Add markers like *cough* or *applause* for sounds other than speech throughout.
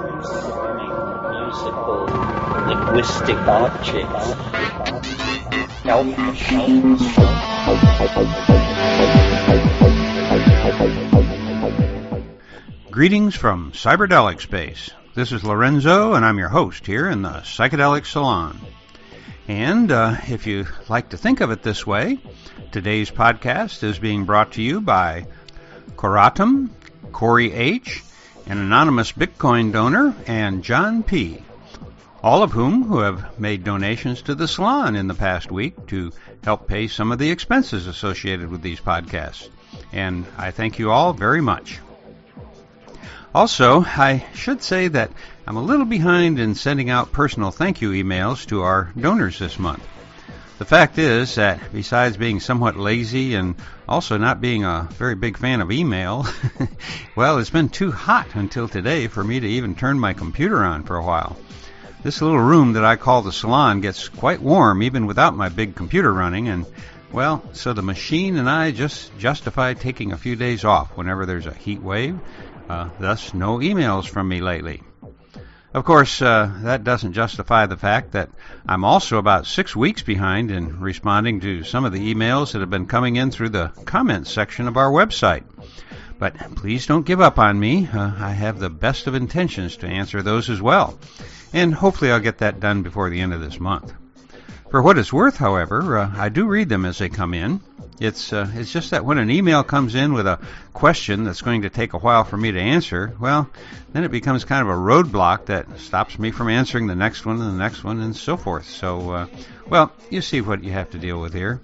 musical linguistic objects. Greetings from Cyberdelic Space. This is Lorenzo, and I'm your host here in the Psychedelic Salon. And uh, if you like to think of it this way, today's podcast is being brought to you by Coratum, Corey H., an anonymous Bitcoin donor, and John P., all of whom who have made donations to the salon in the past week to help pay some of the expenses associated with these podcasts. And I thank you all very much. Also, I should say that I'm a little behind in sending out personal thank you emails to our donors this month. The fact is that besides being somewhat lazy and also not being a very big fan of email, *laughs* well, it's been too hot until today for me to even turn my computer on for a while. This little room that I call the salon gets quite warm even without my big computer running and well, so the machine and I just justify taking a few days off whenever there's a heat wave uh, thus, no emails from me lately. Of course, uh, that doesn't justify the fact that I'm also about six weeks behind in responding to some of the emails that have been coming in through the comments section of our website. But please don't give up on me. Uh, I have the best of intentions to answer those as well. And hopefully I'll get that done before the end of this month. For what it's worth, however, uh, I do read them as they come in. It's uh, it's just that when an email comes in with a question that's going to take a while for me to answer, well, then it becomes kind of a roadblock that stops me from answering the next one and the next one and so forth. So, uh, well, you see what you have to deal with here.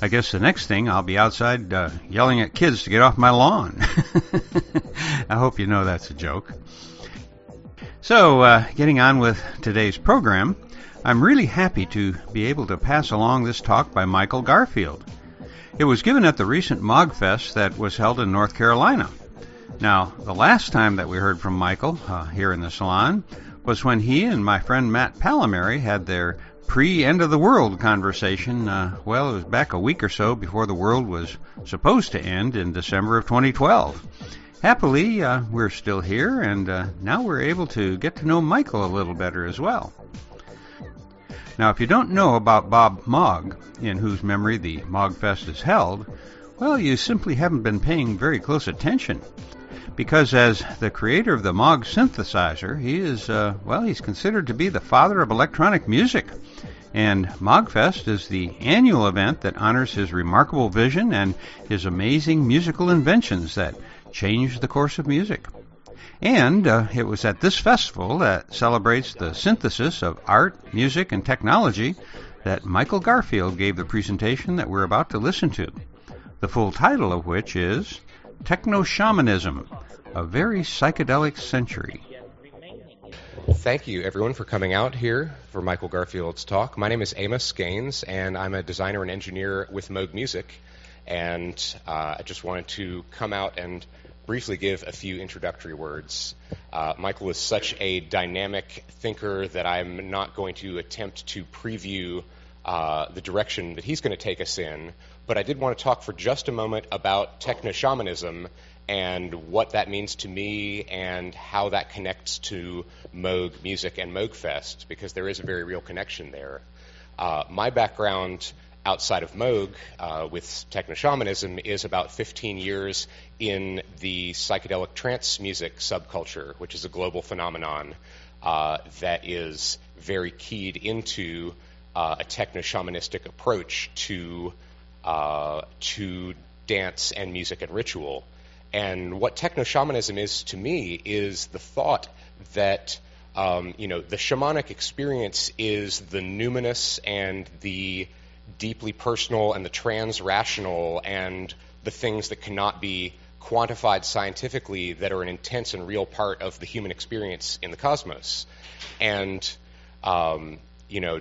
I guess the next thing I'll be outside uh, yelling at kids to get off my lawn. *laughs* I hope you know that's a joke. So, uh, getting on with today's program. I'm really happy to be able to pass along this talk by Michael Garfield. It was given at the recent Moogfest that was held in North Carolina. Now, the last time that we heard from Michael uh, here in the salon was when he and my friend Matt Pallamary had their pre end of the world conversation. Uh, well, it was back a week or so before the world was supposed to end in December of 2012. Happily, uh, we're still here, and uh, now we're able to get to know Michael a little better as well. Now, if you don't know about Bob Moog, in whose memory the Moogfest is held, well, you simply haven't been paying very close attention. Because as the creator of the Moog synthesizer, he is, uh, well, he's considered to be the father of electronic music. And Moogfest is the annual event that honors his remarkable vision and his amazing musical inventions that changed the course of music. And uh, it was at this festival that celebrates the synthesis of art, music, and technology that Michael Garfield gave the presentation that we're about to listen to. The full title of which is Techno Shamanism, a very psychedelic century. Thank you, everyone, for coming out here for Michael Garfield's talk. My name is Amos Gaines, and I'm a designer and engineer with Moog Music. And uh, I just wanted to come out and briefly give a few introductory words. Uh, Michael is such a dynamic thinker that I'm not going to attempt to preview uh, the direction that he's going to take us in, but I did want to talk for just a moment about techno shamanism and what that means to me and how that connects to Moog music and Moog Fest, because there is a very real connection there. Uh, my background outside of Moog uh, with techno shamanism is about 15 years in the psychedelic trance music subculture, which is a global phenomenon uh, that is very keyed into uh, a techno shamanistic approach to uh, to dance and music and ritual. And what techno shamanism is to me is the thought that um, you know the shamanic experience is the numinous and the deeply personal and the trans rational and the things that cannot be quantified scientifically that are an intense and real part of the human experience in the cosmos. And, um, you know,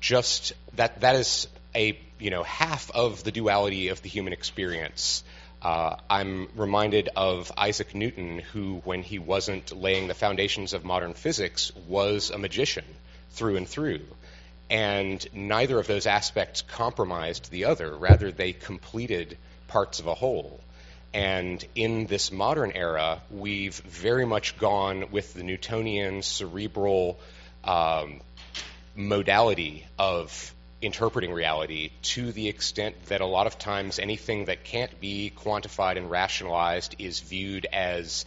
just that, that is a, you know, half of the duality of the human experience. Uh, I'm reminded of Isaac Newton, who, when he wasn't laying the foundations of modern physics, was a magician through and through and neither of those aspects compromised the other. Rather, they completed parts of a whole. And in this modern era, we've very much gone with the Newtonian cerebral um, modality of interpreting reality to the extent that a lot of times anything that can't be quantified and rationalized is viewed as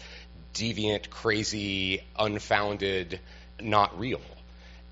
deviant, crazy, unfounded, not real.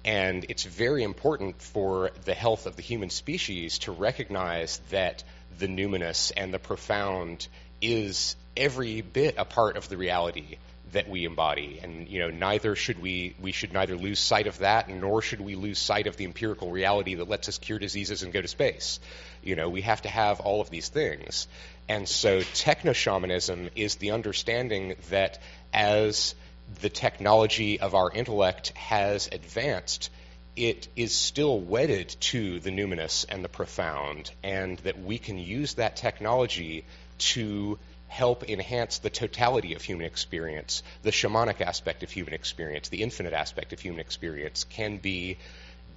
And it's very important for the health of the human species to recognize that the numinous and the profound is every bit a part of the reality that we embody. And you know, neither should we we should neither lose sight of that, nor should we lose sight of the empirical reality that lets us cure diseases and go to space. You know, we have to have all of these things. And so techno shamanism is the understanding that as the technology of our intellect has advanced, it is still wedded to the numinous and the profound, and that we can use that technology to help enhance the totality of human experience. The shamanic aspect of human experience, the infinite aspect of human experience can be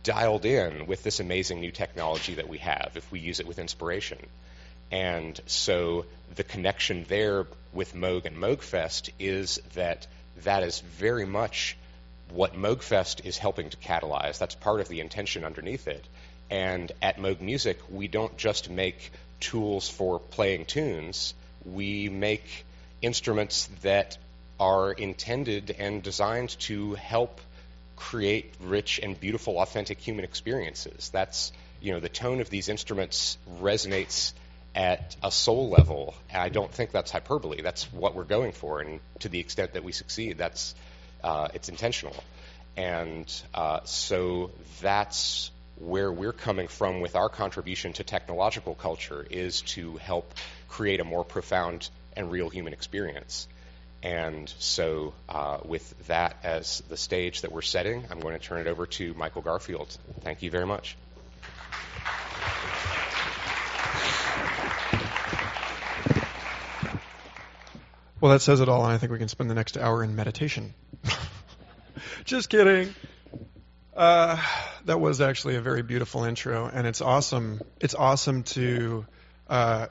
dialed in with this amazing new technology that we have if we use it with inspiration. And so the connection there with Moog and Moogfest is that that is very much what Moogfest is helping to catalyze. That's part of the intention underneath it. And at Moog Music, we don't just make tools for playing tunes, we make instruments that are intended and designed to help create rich and beautiful, authentic human experiences. That's, you know, the tone of these instruments resonates at a soul level. I don't think that's hyperbole. That's what we're going for, and to the extent that we succeed, that's uh, it's intentional. And uh, so that's where we're coming from with our contribution to technological culture is to help create a more profound and real human experience. And so, uh, with that as the stage that we're setting, I'm going to turn it over to Michael Garfield. Thank you very much. Well, that says it all, and I think we can spend the next hour in meditation. *laughs* Just kidding. Uh, that was actually a very beautiful intro, and it's awesome. It's awesome to, uh,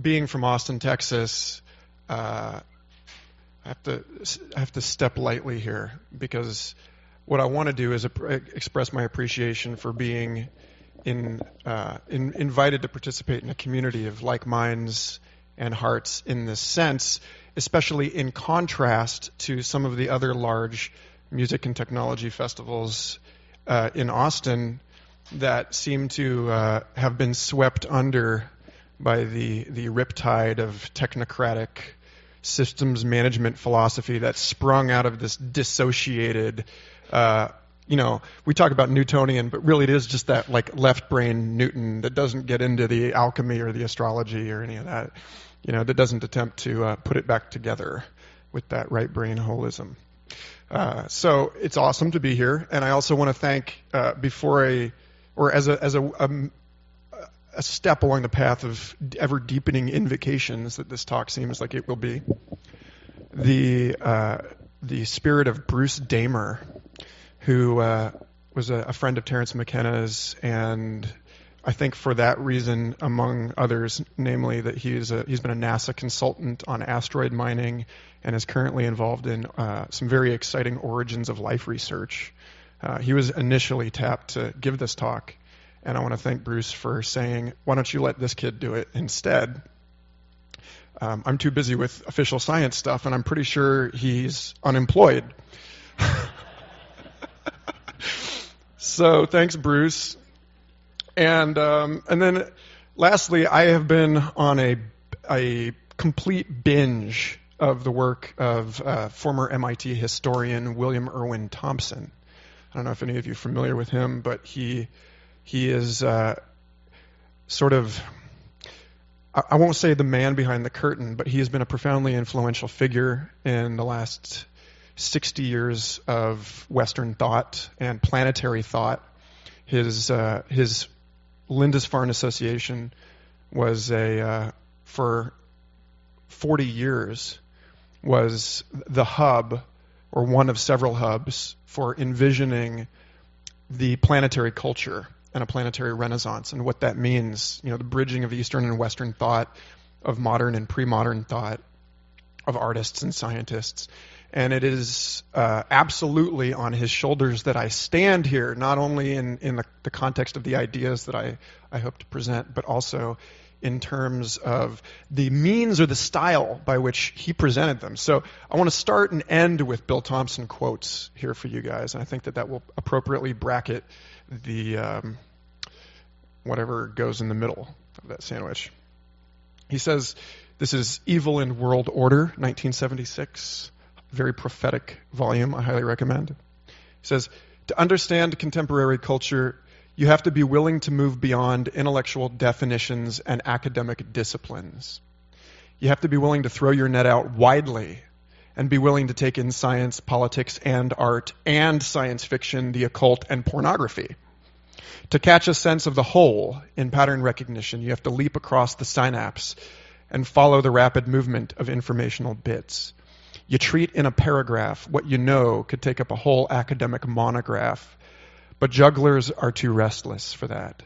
being from Austin, Texas. Uh, I have to I have to step lightly here because what I want to do is express my appreciation for being in, uh, in, invited to participate in a community of like minds and hearts in this sense especially in contrast to some of the other large music and technology festivals uh, in Austin that seem to uh, have been swept under by the the riptide of technocratic systems management philosophy that sprung out of this dissociated. Uh, you know, we talk about Newtonian, but really it is just that like left brain Newton that doesn't get into the alchemy or the astrology or any of that you know, that doesn't attempt to uh, put it back together with that right brain holism. Uh, so it's awesome to be here, and I also want to thank uh, before a or as a as a, um, a step along the path of ever deepening invocations that this talk seems like it will be. The uh, the spirit of Bruce Damer, who uh, was a, a, friend of Terence McKenna's and I think for that reason, among others, namely that he's a, he's been a NASA consultant on asteroid mining and is currently involved in uh, some very exciting origins of life research. Uh, he was initially tapped to give this talk, and I want to thank Bruce for saying, "Why don't you let this kid do it instead?" Um, I'm too busy with official science stuff, and I'm pretty sure he's unemployed. So thanks, Bruce. And um, and then lastly, I have been on a a complete binge of the work of uh, former MIT historian William Irwin Thompson. I don't know if any of you are familiar with him, but he he is uh, sort of I won't say the man behind the curtain, but he has been a profoundly influential figure in the last 60 years of Western thought and planetary thought. His uh, his Lindisfarne Association was a uh, for 40 years was the hub or one of several hubs for envisioning the planetary culture and a planetary renaissance and what that means you know the bridging of eastern and western thought of modern and pre-modern thought, of artists and scientists. And it is uh, absolutely on his shoulders that I stand here, not only in, in the, the context of the ideas that I, I hope to present, but also in terms of the means or the style by which he presented them. So I want to start and end with Bill Thompson quotes here for you guys. And I think that that will appropriately bracket the um, whatever goes in the middle of that sandwich. He says, This is Evil and World Order, 1976. Very prophetic volume. I highly recommend. He says, To understand contemporary culture, you have to be willing to move beyond intellectual definitions and academic disciplines. You have to be willing to throw your net out widely and be willing to take in science, politics, and art, and science fiction, the occult, and pornography. To catch a sense of the whole in pattern recognition, you have to leap across the synapse and follow the rapid movement of informational bits. You treat in a paragraph what you know could take up a whole academic monograph, but jugglers are too restless for that.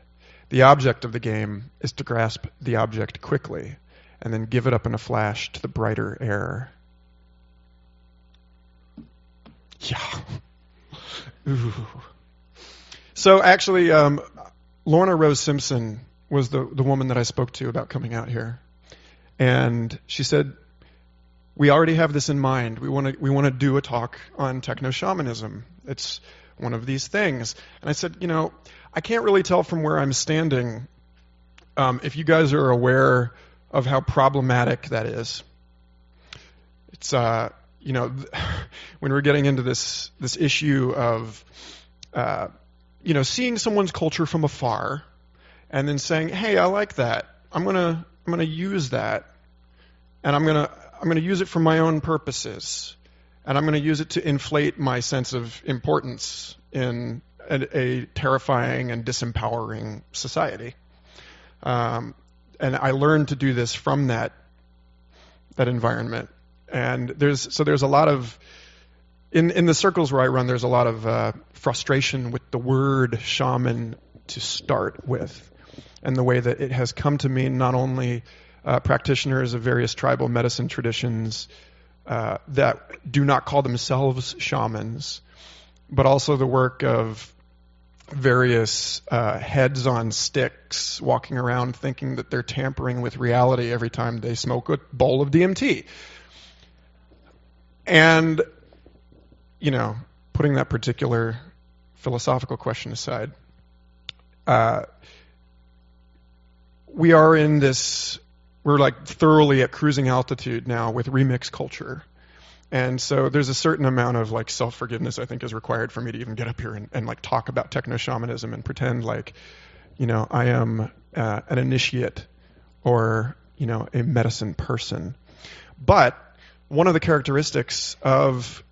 The object of the game is to grasp the object quickly and then give it up in a flash to the brighter air. Yeah. Ooh. So actually, um, Lorna Rose Simpson was the, the woman that I spoke to about coming out here. And she said, We already have this in mind. We want to we want to do a talk on techno shamanism. It's one of these things. And I said, You know, I can't really tell from where I'm standing um, if you guys are aware of how problematic that is. It's, uh, you know, *laughs* when we're getting into this this issue of uh, you know, seeing someone's culture from afar and then saying, "Hey, I like that. I'm to I'm to use that." And I'm to I'm going to use it for my own purposes. And I'm going to use it to inflate my sense of importance in a, a terrifying and disempowering society. Um, and I learned to do this from that that environment. And there's so there's a lot of in in the circles where I run, there's a lot of uh, frustration with the word shaman to start with, and the way that it has come to mean not only uh, practitioners of various tribal medicine traditions uh, that do not call themselves shamans, but also the work of various uh, heads on sticks walking around thinking that they're tampering with reality every time they smoke a bowl of DMT. And you know, putting that particular philosophical question aside, uh, we are in this, we're like thoroughly at cruising altitude now with remix culture. And so there's a certain amount of like self forgiveness I think is required for me to even get up here and, and like talk about techno shamanism and pretend like, you know, I am uh, an initiate or, you know, a medicine person. But one of the characteristics of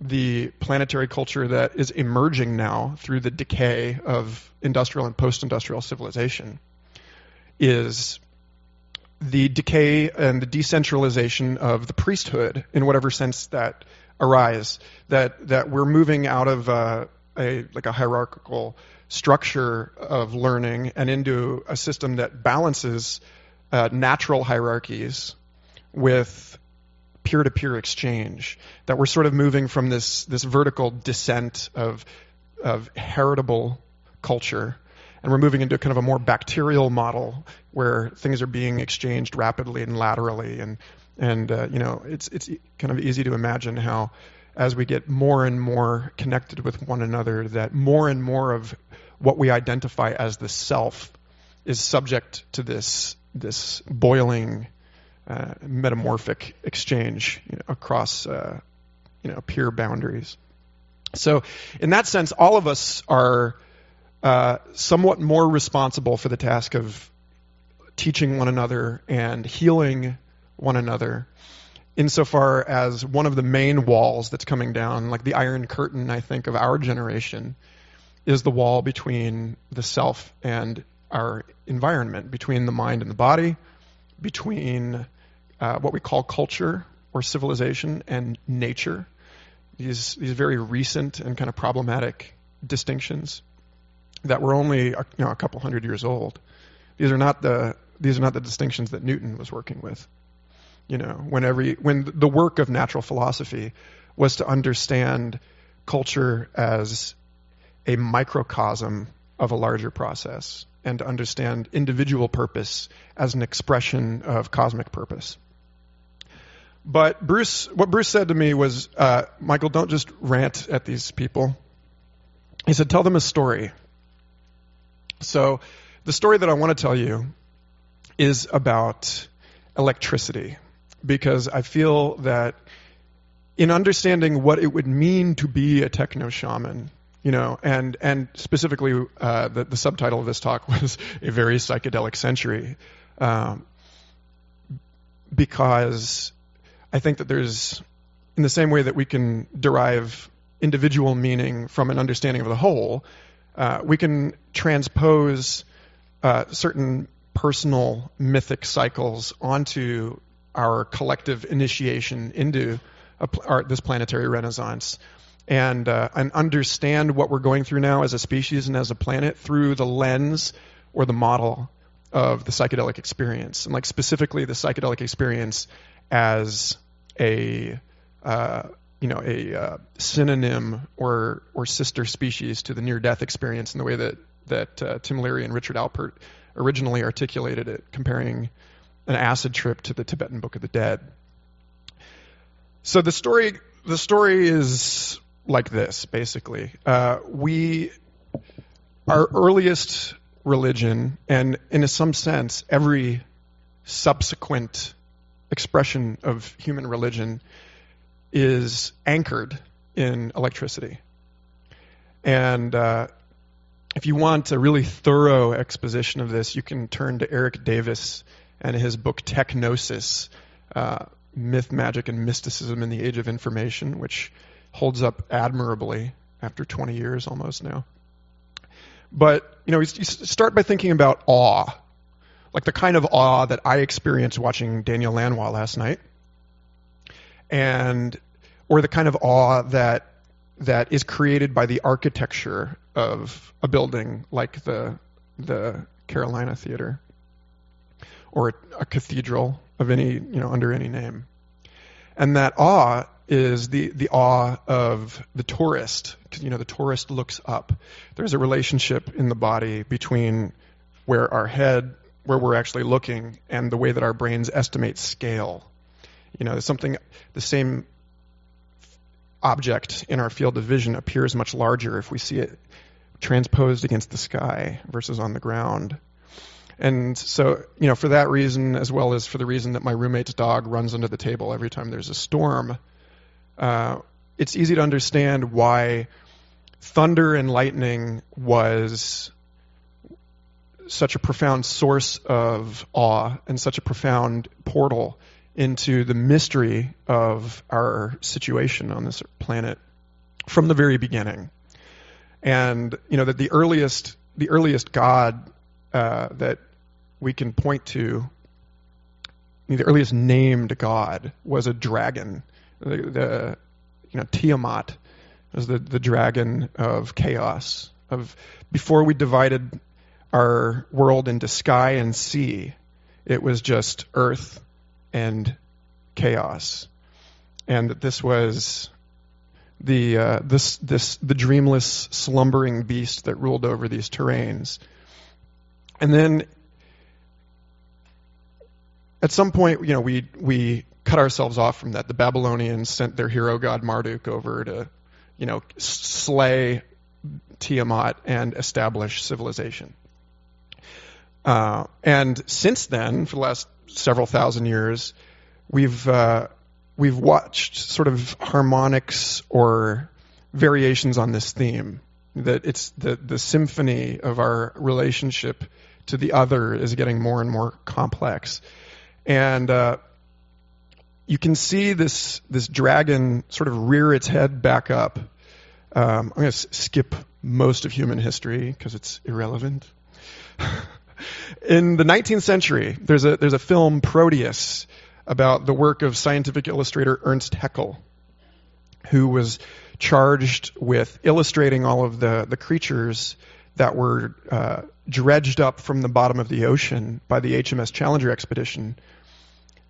the planetary culture that is emerging now through the decay of industrial and post industrial civilization is the decay and the decentralization of the priesthood in whatever sense that arise that that we're moving out of uh, a like a hierarchical structure of learning and into a system that balances uh, natural hierarchies with peer-to-peer exchange. That we're sort of moving from this this vertical descent of of heritable culture, and we're moving into kind of a more bacterial model where things are being exchanged rapidly and laterally, and and uh, you know it's it's kind of easy to imagine how as we get more and more connected with one another, that more and more of what we identify as the self is subject to this this boiling uh, metamorphic exchange you know, across uh, you know peer boundaries. So, in that sense, all of us are uh, somewhat more responsible for the task of teaching one another and healing one another. Insofar as one of the main walls that's coming down, like the Iron Curtain, I think, of our generation, is the wall between the self and our environment, between the mind and the body, between uh, what we call culture or civilization and nature. These these very recent and kind of problematic distinctions that were only you know a couple hundred years old. These are not the these are not the distinctions that Newton was working with. You know, when every when the work of natural philosophy was to understand culture as a microcosm of a larger process and to understand individual purpose as an expression of cosmic purpose. But Bruce, what Bruce said to me was, uh, Michael, don't just rant at these people. He said, tell them a story. So, the story that I want to tell you is about electricity, because I feel that in understanding what it would mean to be a techno shaman, you know, and and specifically uh, the the subtitle of this talk *laughs* was a very psychedelic century, um, because I think that there's in the same way that we can derive individual meaning from an understanding of the whole, uh, we can transpose uh, certain personal mythic cycles onto our collective initiation into a, our, this planetary renaissance. And uh, and understand what we're going through now as a species and as a planet through the lens or the model of the psychedelic experience, and like specifically the psychedelic experience as a uh, you know a uh, synonym or or sister species to the near death experience in the way that that uh, Tim Leary and Richard Alpert originally articulated it, comparing an acid trip to the Tibetan Book of the Dead. So the story the story is like this, basically. Uh, we, our earliest religion, and in some sense, every subsequent expression of human religion is anchored in electricity. And uh, if you want a really thorough exposition of this, you can turn to Erik Davis and his book TechGnosis uh, Myth, Magic, and Mysticism in the Age of Information, which holds up admirably after 20 years almost now. But, you know, you start by thinking about awe, like the kind of awe that I experienced watching Daniel Lanois last night, and or the kind of awe that that is created by the architecture of a building like the the Carolina Theater or a, a cathedral of any you know under any name, and that awe is the, the awe of the tourist. You know, the tourist looks up. There's a relationship in the body between where our head, where we're actually looking, and the way that our brains estimate scale. You know, something, the same object in our field of vision appears much larger if we see it transposed against the sky versus on the ground. And so, you know, for that reason, as well as for the reason that my roommate's dog runs under the table every time there's a storm, uh, it's easy to understand why thunder and lightning was such a profound source of awe and such a profound portal into the mystery of our situation on this planet from the very beginning. And you know that the earliest the earliest God uh, that we can point to, the earliest named God was a dragon the, the you know Tiamat was the the dragon of chaos. Of before we divided our world into sky and sea, it was just earth and chaos, and that this was the uh, this this the dreamless slumbering beast that ruled over these terrains. And then at some point, you know, we we cut ourselves off from that. The Babylonians sent their hero god Marduk over to, you know, slay Tiamat and establish civilization. Uh, and since then, for the last several thousand years, we've uh, we've watched sort of harmonics or variations on this theme. That it's the the symphony of our relationship to the other is getting more and more complex, and uh, you can see this this dragon sort of rear its head back up. Um, I'm going to skip most of human history because it's irrelevant. *laughs* In the 19th century, there's a there's a film Proteus about the work of scientific illustrator Ernst Haeckel, who was charged with illustrating all of the the creatures that were uh, dredged up from the bottom of the ocean by the HMS Challenger expedition.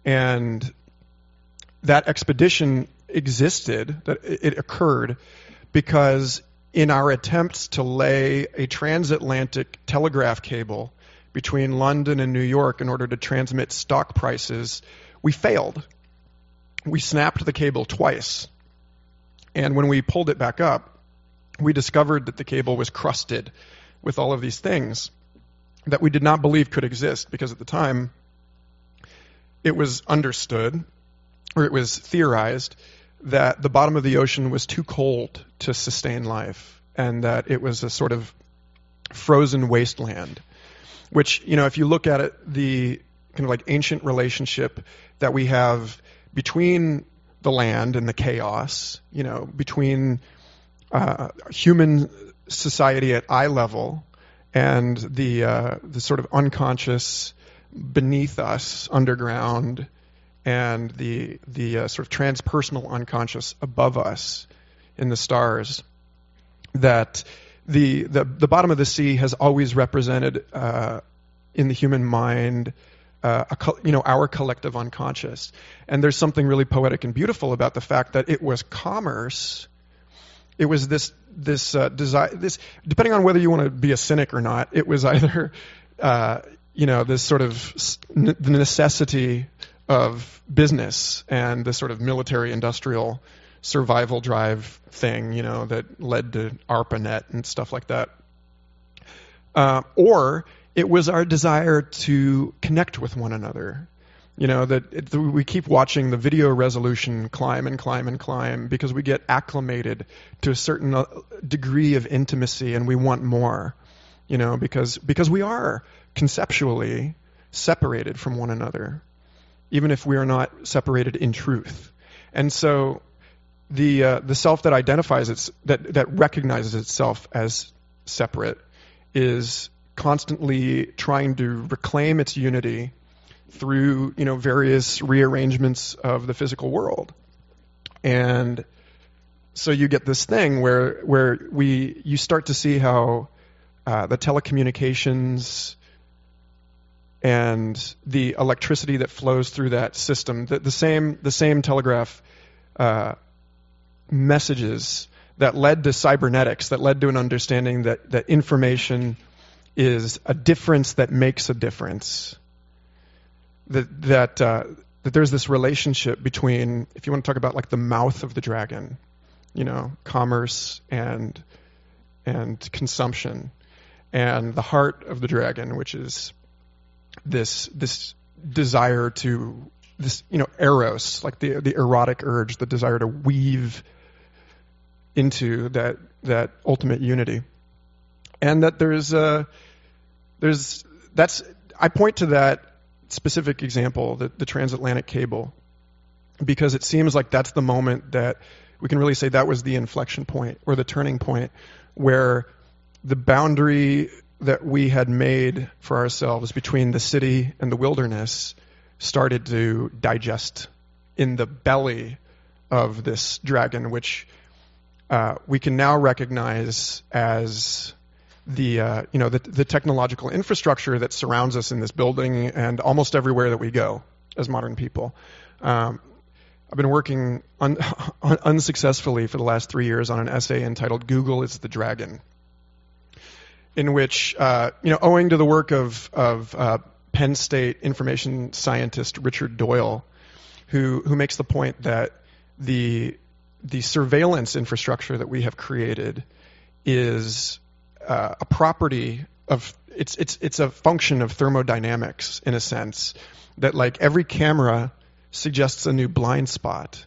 And that expedition existed, that it occurred because in our attempts to lay a transatlantic telegraph cable between London and New York in order to transmit stock prices, we failed. We snapped the cable twice. And when we pulled it back up, we discovered that the cable was crusted with all of these things that we did not believe could exist because at the time it was understood or it was theorized that the bottom of the ocean was too cold to sustain life and that it was a sort of frozen wasteland which you know if you look at it the kind of like ancient relationship that we have between the land and the chaos you know between uh, human society at eye level and the uh, the sort of unconscious beneath us underground and the the uh, sort of transpersonal unconscious above us in the stars that the the, the bottom of the sea has always represented uh, in the human mind uh, a, you know our collective unconscious. And there's something really poetic and beautiful about the fact that it was commerce. It was this this uh, desire this depending on whether you want to be a cynic or not it was either uh, you know this sort of the necessity of business and the sort of military industrial survival drive thing you know that led to ARPANET and stuff like that. Uh, or it was our desire to connect with one another. You know that it, we keep watching the video resolution climb and climb and climb because we get acclimated to a certain uh, degree of intimacy and we want more you know because because we are conceptually separated from one another even if we are not separated in truth. And so the uh, the self that identifies its that that recognizes itself as separate is constantly trying to reclaim its unity through you know various rearrangements of the physical world. And so you get this thing where where we you start to see how uh, the telecommunications and the electricity that flows through that system the, the same the same telegraph uh, messages that led to cybernetics that led to an understanding that that information is a difference that makes a difference. That that uh, that there's this relationship between, if you want to talk about like the mouth of the dragon, you know, commerce and and consumption, and the heart of the dragon, which is this this desire to this you know eros, like the the erotic urge, the desire to weave into that that ultimate unity, and that there's a there's that's I point to that specific example, the, the transatlantic cable, because it seems like that's the moment that we can really say that was the inflection point or the turning point where the boundary that we had made for ourselves between the city and the wilderness started to digest in the belly of this dragon, which uh, we can now recognize as the uh, you know the, the technological infrastructure that surrounds us in this building and almost everywhere that we go as modern people. Um, I've been working *laughs* un- unsuccessfully for the last three years on an essay entitled "Google is the Dragon," in which uh, you know, owing to the work of of uh, Penn State information scientist Richard Doyle, who who makes the point that the the surveillance infrastructure that we have created is uh, a property of it's it's it's a function of thermodynamics in a sense that like every camera suggests a new blind spot.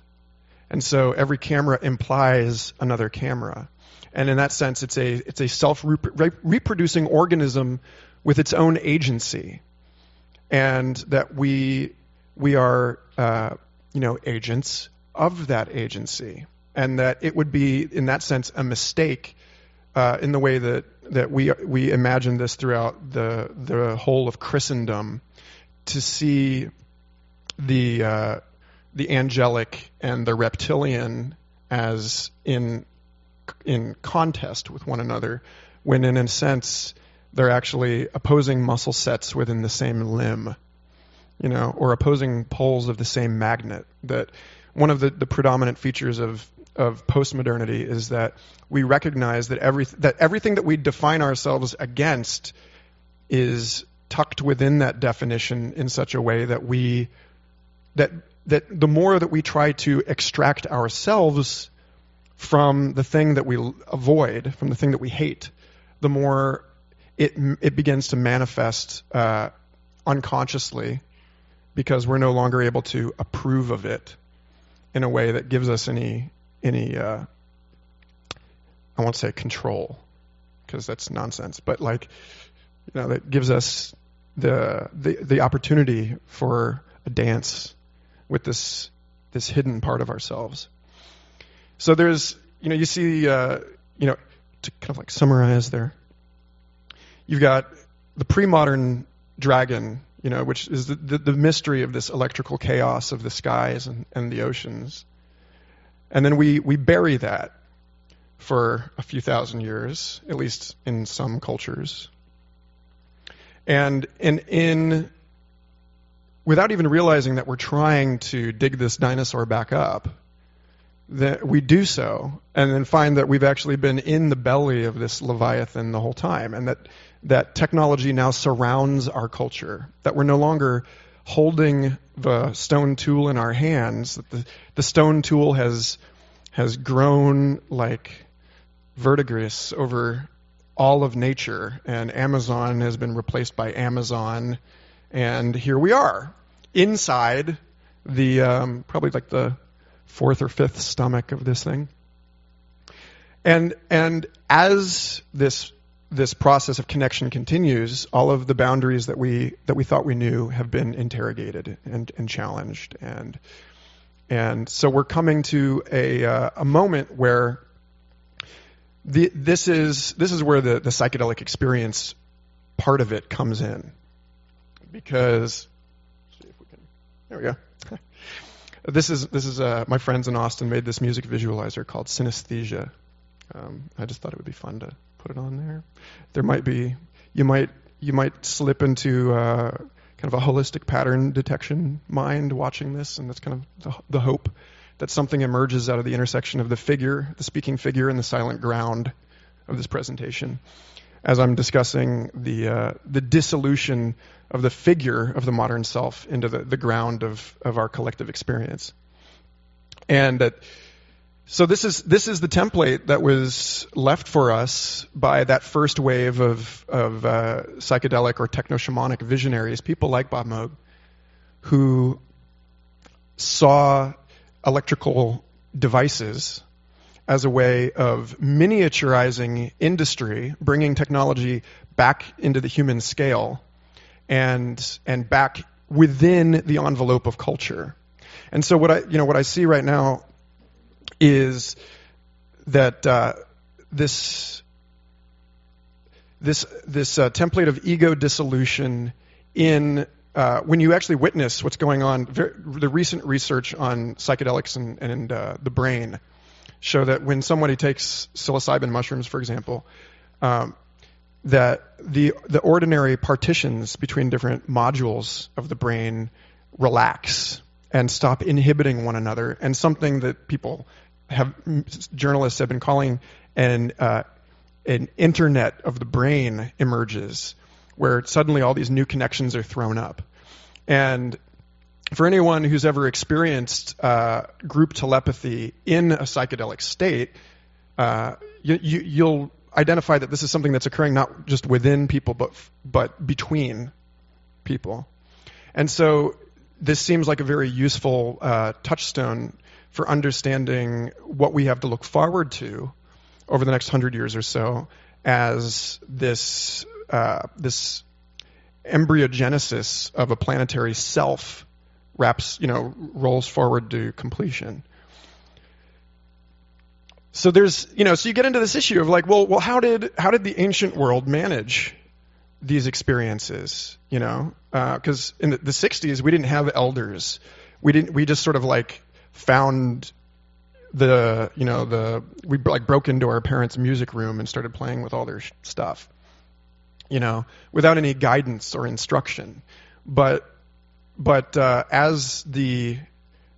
And so every camera implies another camera. And in that sense it's a it's a self reproducing organism with its own agency. And that we we are uh, you know agents of that agency and that it would be in that sense a mistake uh, in the way that, that we, we imagine this throughout the, the whole of Christendom, to see the, uh, the angelic and the reptilian as in, in contest with one another, when in a sense they're actually opposing muscle sets within the same limb, you know, or opposing poles of the same magnet. That one of the, the predominant features of of postmodernity is that we recognize that every that everything that we define ourselves against is tucked within that definition in such a way that we that that the more that we try to extract ourselves from the thing that we avoid, from the thing that we hate, the more it it begins to manifest uh, unconsciously because we're no longer able to approve of it in a way that gives us any any uh, I won't say control because that's nonsense, but like you know that gives us the the the opportunity for a dance with this this hidden part of ourselves. So there's you know you see uh, you know to kind of like summarize there. You've got the pre-modern dragon, you know, which is the, the, the mystery of this electrical chaos of the skies and, and the oceans. And then we, we bury that for a few thousand years, at least in some cultures. And in, in without even realizing that we're trying to dig this dinosaur back up, that we do so, and then find that we've actually been in the belly of this leviathan the whole time, and that that technology now surrounds our culture. That we're no longer holding the stone tool in our hands. That the the stone tool has has grown like verdigris over all of nature, and Amazon has been replaced by Amazon, and here we are inside the um, probably like the fourth or fifth stomach of this thing. And and as this this process of connection continues, all of the boundaries that we that we thought we knew have been interrogated and, and challenged, and and so we're coming to a uh, a moment where the, this is this is where the, the psychedelic experience part of it comes in, because see if we can, there we go. *laughs* this is this is uh, my friends in Austin made this music visualizer called Synesthesia. Um, I just thought it would be fun to put it on there. There might be you might you might slip into uh, kind of a holistic pattern detection mind watching this, and that's kind of the, the hope that something emerges out of the intersection of the figure, the speaking figure, and the silent ground of this presentation. As I'm discussing the uh, the dissolution of the figure of the modern self into the, the ground of, of our collective experience. And that so this is this is the template that was left for us by that first wave of of uh, psychedelic or techno shamanic visionaries, people like Bob Moog, who saw electrical devices as a way of miniaturizing industry, bringing technology back into the human scale and and back within the envelope of culture. And so what I you know what I see right now is that uh, this this this uh, template of ego dissolution in uh, when you actually witness what's going on, the recent research on psychedelics and, and uh, the brain show that when somebody takes psilocybin mushrooms, for example, um, that the the ordinary partitions between different modules of the brain relax and stop inhibiting one another, and something that people have journalists have been calling an uh, an internet of the brain emerges where suddenly all these new connections are thrown up. And for anyone who's ever experienced uh, group telepathy in a psychedelic state, uh, you, you, you'll identify that this is something that's occurring not just within people, but but between people. And so this seems like a very useful uh, touchstone for understanding what we have to look forward to over the next hundred years or so as this uh, this embryogenesis of a planetary self wraps, you know, rolls forward to completion. So there's, you know, so you get into this issue of like, well, well, how did how did the ancient world manage these experiences? You know, because uh, in the, the, '60s we didn't have elders. We didn't. We just sort of like found the you know the we like broke into our parents' music room and started playing with all their sh- stuff, you know, without any guidance or instruction. But but uh, as the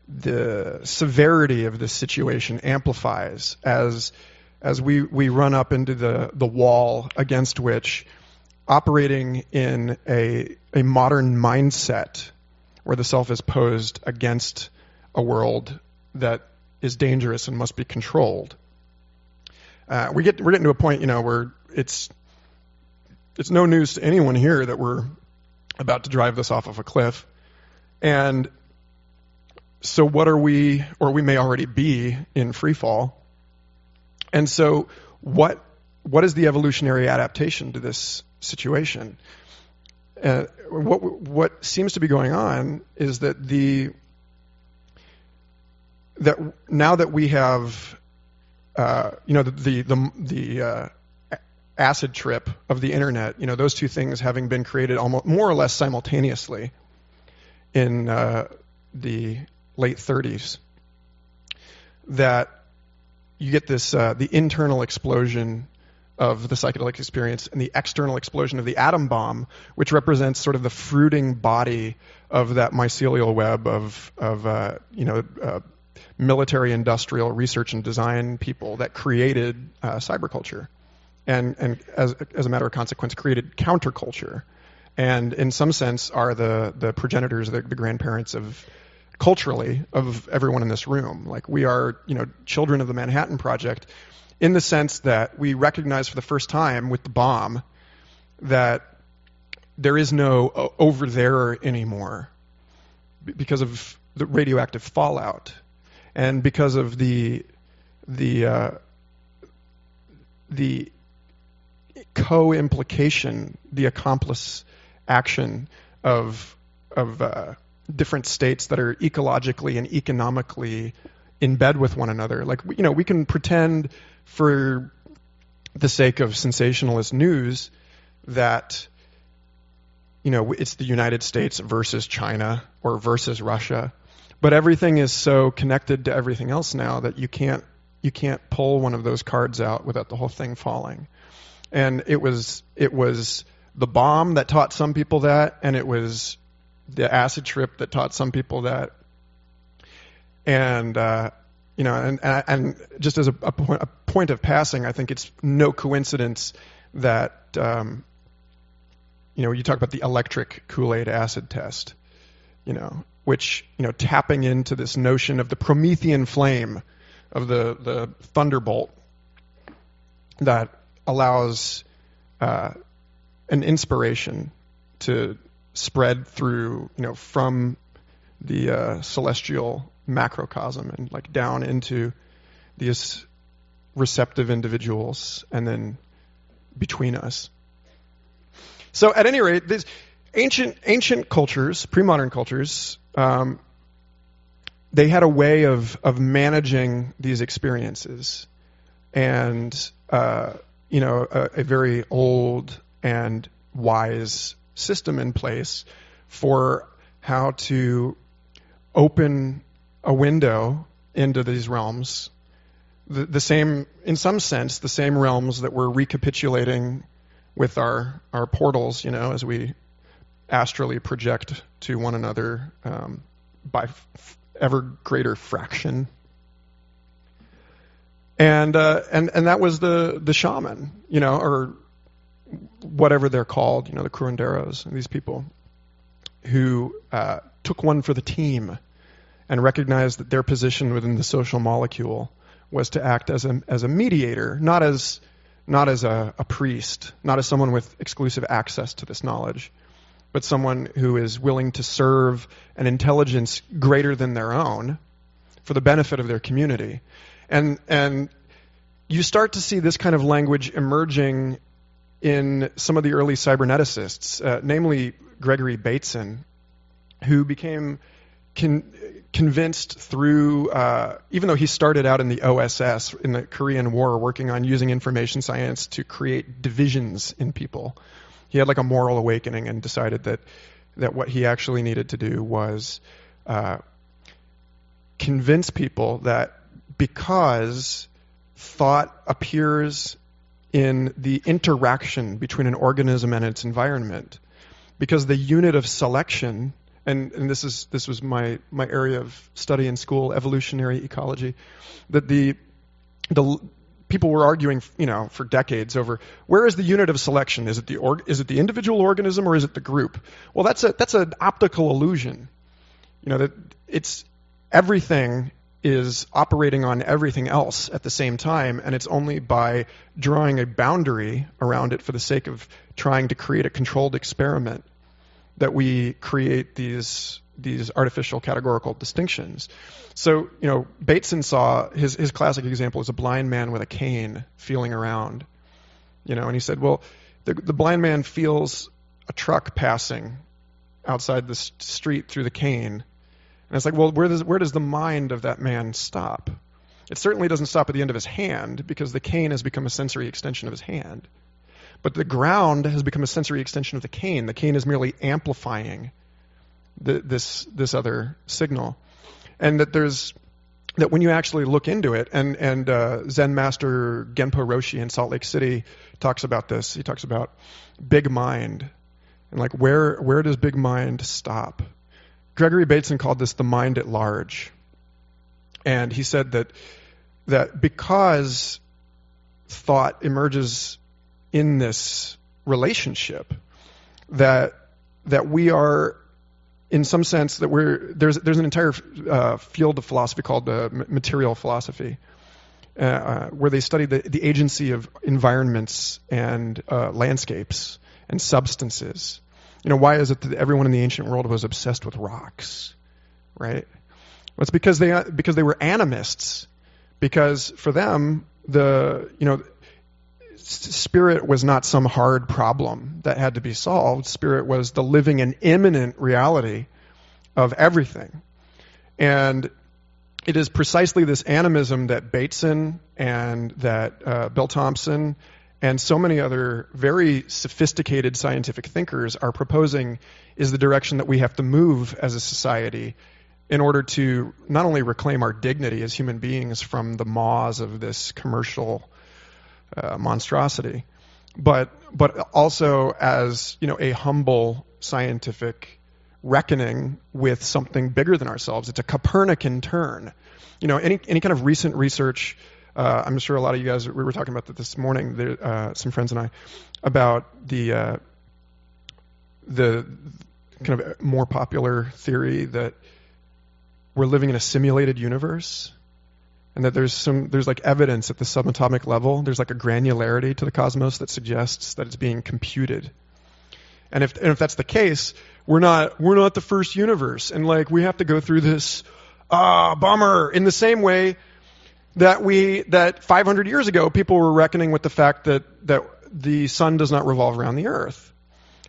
the severity of this situation amplifies as as we, we run up into the, the wall against which operating in a, a modern mindset where the self is posed against a world that is dangerous and must be controlled. Uh, we get we're getting to a point, you know, where it's it's no news to anyone here that we're about to drive this off of a cliff, and so what are we, or we may already be in free fall. And so what what is the evolutionary adaptation to this situation? Uh, what what seems to be going on is that the that now that we have uh, you know the the the, uh, acid trip of the internet, you know those two things having been created almost more or less simultaneously in uh, the late 30s, that you get this uh, the internal explosion of the psychedelic experience and the external explosion of the atom bomb, which represents sort of the fruiting body of that mycelial web of of uh, you know uh, military, industrial, research and design people that created uh, cyberculture, and and as as a matter of consequence created counterculture, and in some sense are the the progenitors, the, the grandparents of culturally of everyone in this room. Like we are, you know, children of the Manhattan Project in the sense that we recognize for the first time with the bomb that there is no over there anymore because of the radioactive fallout and because of the the uh, the co-implication, the accomplice action of of uh, different states that are ecologically and economically in bed with one another. Like, you know, we can pretend for the sake of sensationalist news that, you know, it's the United States versus China or versus Russia. But everything is so connected to everything else now that you can't you can't pull one of those cards out without the whole thing falling. And it was it was the bomb that taught some people that, and it was the acid trip that taught some people that. And uh, you know, and and just as a, a, point, a, point, of passing, I think it's no coincidence that um, you know you talk about the electric Kool Aid acid test, you know, which you know tapping into this notion of the Promethean flame of the the thunderbolt that allows uh, an inspiration to spread through, you know, from the uh, celestial macrocosm and like down into these receptive individuals and then between us. So at any rate, these ancient ancient cultures, pre-modern cultures, um, they had a way of of managing these experiences, and uh, you know, a, a very old and wise system in place for how to open a window into these realms. The, the, same, in some sense, the same realms that we're recapitulating with our, our portals, you know, as we astrally project to one another um, by f- ever greater fraction. And, uh, and, and that was the, the shaman, you know, or whatever they're called, you know, the curanderos, these people who uh, took one for the team and recognized that their position within the social molecule was to act as a, as a mediator, not as, not as a, a priest, not as someone with exclusive access to this knowledge, but someone who is willing to serve an intelligence greater than their own for the benefit of their community. And, and you start to see this kind of language emerging in some of the early cyberneticists, uh, namely Gregory Bateson, who became con- convinced through, uh, even though he started out in the OSS in the Korean War, working on using information science to create divisions in people. He had like a moral awakening and decided that that what he actually needed to do was uh, convince people that because thought appears in the interaction between an organism and its environment. Because the unit of selection, and, and this is this was my, my area of study in school, evolutionary ecology, that the the people were arguing, you know, for decades over where is the unit of selection? Is it the org- is it the individual organism or is it the group? Well, that's a that's an optical illusion. You know that it's everything is operating on everything else at the same time, and it's only by drawing a boundary around it for the sake of trying to create a controlled experiment that we create these these artificial categorical distinctions. So, you know, Bateson saw his his classic example is a blind man with a cane feeling around. You know, and he said, well, the the blind man feels a truck passing outside the street through the cane and it's like, well, where does, where does the mind of that man stop? It certainly doesn't stop at the end of his hand because the cane has become a sensory extension of his hand. But the ground has become a sensory extension of the cane. The cane is merely amplifying the, this, this other signal. And that there's, that when you actually look into it, and, and uh, Zen master Genpo Roshi in Salt Lake City talks about this. He talks about big mind. And like, where, where does big mind stop? Gregory Bateson called this the mind at large. And he said that that because thought emerges in this relationship, that that we are in some sense that we're there's there's an entire uh, field of philosophy called uh, material philosophy, uh, uh, where they study the, the agency of environments and uh, landscapes and substances, you know, why is it that everyone in the ancient world was obsessed with rocks, right? Well, it's because they because they were animists. Because for them, the you know, spirit was not some hard problem that had to be solved. Spirit was the living and immanent reality of everything, and it is precisely this animism that Bateson and that uh, Bill Thompson and so many other very sophisticated scientific thinkers are proposing is the direction that we have to move as a society in order to not only reclaim our dignity as human beings from the maws of this commercial uh, monstrosity, but but also as you know a humble scientific reckoning with something bigger than ourselves. It's a Copernican turn. You know, any any kind of recent research uh, I'm sure a lot of you guys, we were talking about that this morning, there, uh, some friends and I, about the, uh, the kind of more popular theory that we're living in a simulated universe and that there's some there's like evidence at the subatomic level there's like a granularity to the cosmos that suggests that it's being computed. And if and if that's the case we're not we're not the first universe. And like we have to go through this ah bummer in the same way that we that 500 years ago people were reckoning with the fact that that the sun does not revolve around the earth.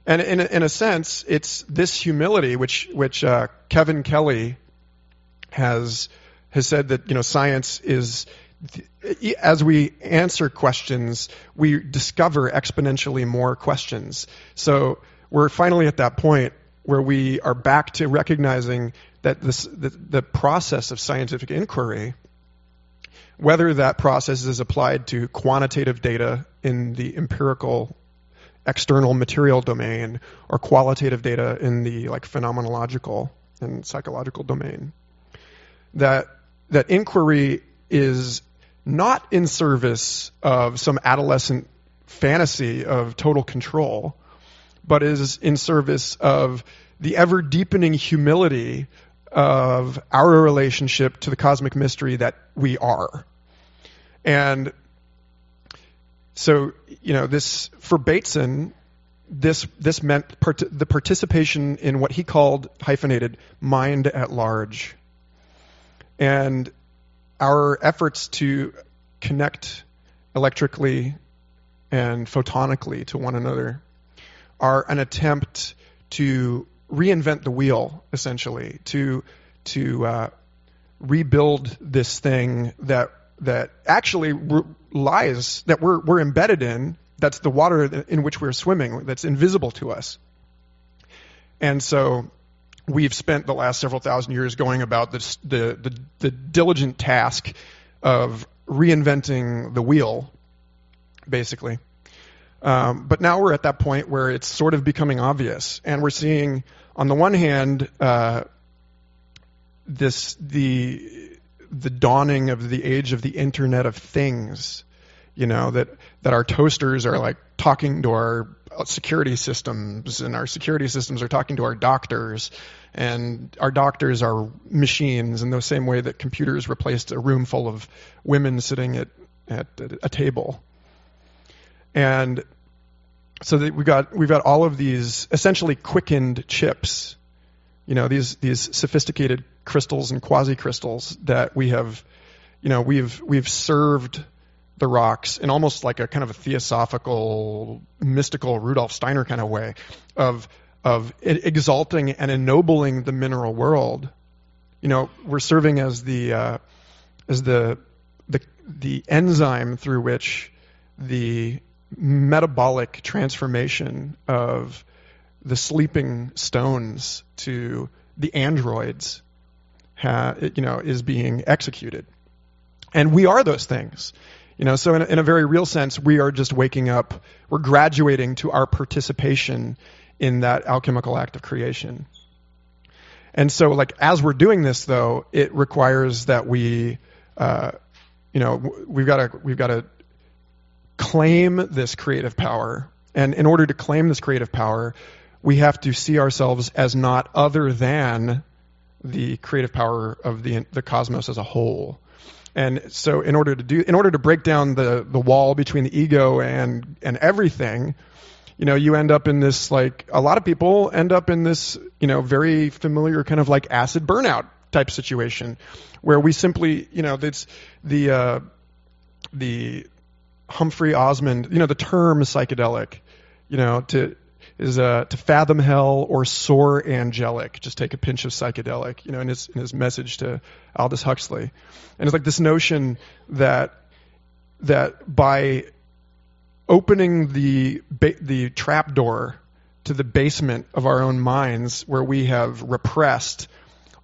And in a, in a sense it's this humility which which uh, Kevin Kelly has has said that you know science is as we answer questions we discover exponentially more questions. So we're finally at that point where we are back to recognizing that this the, the process of scientific inquiry whether that process is applied to quantitative data in the empirical external material domain or qualitative data in the like phenomenological and psychological domain that that inquiry is not in service of some adolescent fantasy of total control but is in service of the ever deepening humility of our relationship to the cosmic mystery that we are. And so, you know, this for Bateson, this this meant part- the participation in what he called hyphenated mind at large, and our efforts to connect electrically and photonically to one another are an attempt to reinvent the wheel, essentially, to to uh, rebuild this thing that that actually lies that we're, we're embedded in. That's the water in which we're swimming, that's invisible to us. And so we've spent the last several thousand years going about this, the, the, the diligent task of reinventing the wheel, basically. Um, but now we're at that point where it's sort of becoming obvious, and we're seeing, on the one hand, uh, this the the dawning of the age of the Internet of Things. You know that that our toasters are like talking to our security systems, and our security systems are talking to our doctors, and our doctors are machines in the same way that computers replaced a room full of women sitting at at a table. And so we got we've got all of these essentially quickened chips, you know, these these sophisticated crystals and quasi crystals that we have, you know, we've we've served the rocks in almost like a kind of a theosophical, mystical Rudolf Steiner kind of way of of exalting and ennobling the mineral world. You know, we're serving as the uh, as the the the enzyme through which the metabolic transformation of the sleeping stones to the androids ha, you know is being executed and we are those things you know so in a, in a very real sense we are just waking up we're graduating to our participation in that alchemical act of creation and so like as we're doing this though it requires that we uh, you know we've got to we've got to claim this creative power. And in order to claim this creative power, we have to see ourselves as not other than the creative power of the the cosmos as a whole. And so in order to do in order to break down the the wall between the ego and and everything, you know, you end up in this like a lot of people end up in this, you know, very familiar kind of like acid burnout type situation where we simply, you know, it's the uh the Humphrey Osmond, you know, the term psychedelic, you know, to is uh, to fathom hell or soar angelic. Just take a pinch of psychedelic, you know, in his in his message to Aldous Huxley, and it's like this notion that that by opening the ba- the trap door to the basement of our own minds, where we have repressed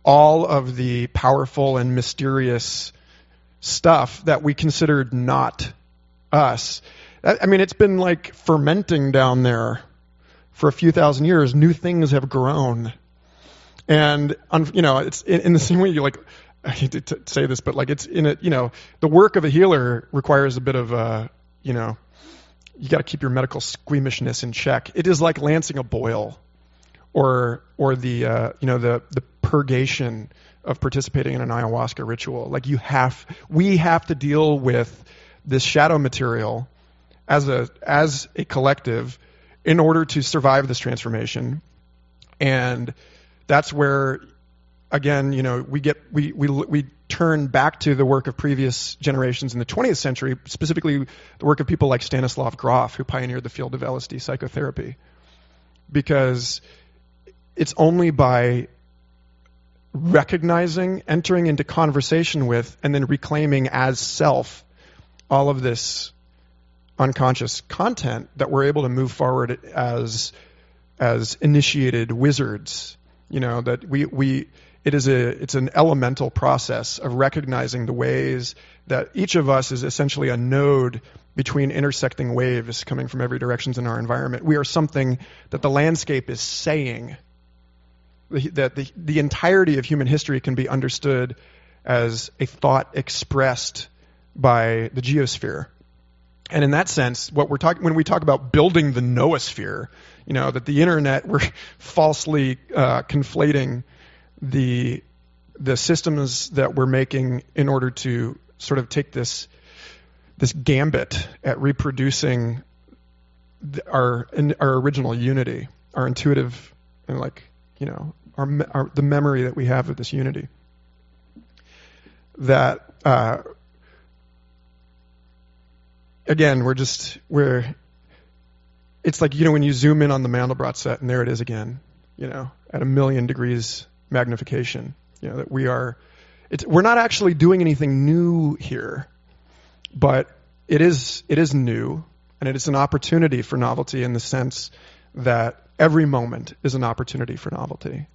all of the powerful and mysterious stuff that we considered not us. I mean, it's been like fermenting down there for a few thousand years. New things have grown, and you know, it's in, in the same way you like. I hate to t- say this, but like it's in it. You know, the work of a healer requires a bit of, uh, you know, you got to keep your medical squeamishness in check. It is like lancing a boil, or or the uh, you know the the purgation of participating in an ayahuasca ritual. Like you have, we have to deal with this shadow material as a as a collective in order to survive this transformation. And that's where again you know we get we we we turn back to the work of previous generations in the 20th century specifically the work of people like Stanislav Grof who pioneered the field of LSD psychotherapy. Because it's only by recognizing entering into conversation with and then reclaiming as self all of this unconscious content that we're able to move forward as as initiated wizards. You know that we we it is a it's an elemental process of recognizing the ways that each of us is essentially a node between intersecting waves coming from every directions in our environment. We are something that the landscape is saying. That the, the entirety of human history can be understood as a thought expressed by the geosphere. And in that sense, what we're talking when we talk about building the noosphere, you know, that the internet we're *laughs* falsely uh, conflating the the systems that we're making in order to sort of take this this gambit at reproducing our our original unity, our intuitive and like you know our, our the memory that we have of this unity. That uh, again, we're just we're. It's like you know when you zoom in on the Mandelbrot set, and there it is again. You know, at a million degrees magnification. You know that we are. It's, we're not actually doing anything new here, but it is it is new, and it is an opportunity for novelty in the sense that every moment is an opportunity for novelty.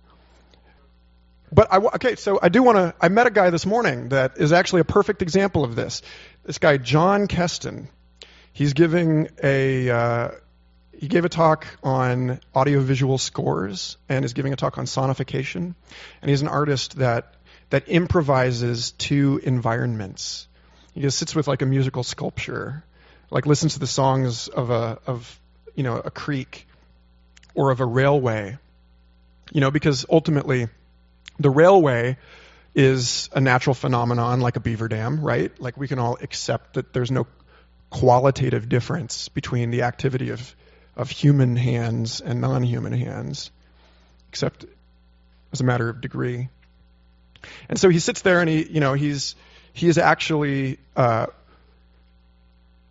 but I, okay, so I do want to. I met a guy this morning that is actually a perfect example of this. This guy, John Keston. He's giving a. Uh, he gave a talk on audiovisual scores and is giving a talk on sonification. And he's an artist that that improvises to environments. He just sits with like a musical sculpture, like listens to the songs of a of you know a creek or of a railway. You know, because ultimately the railway is a natural phenomenon like a beaver dam, right? Like we can all accept that there's no qualitative difference between the activity of, of human hands and non human hands, except as a matter of degree. And so he sits there and he, you know, he's, he is actually, uh,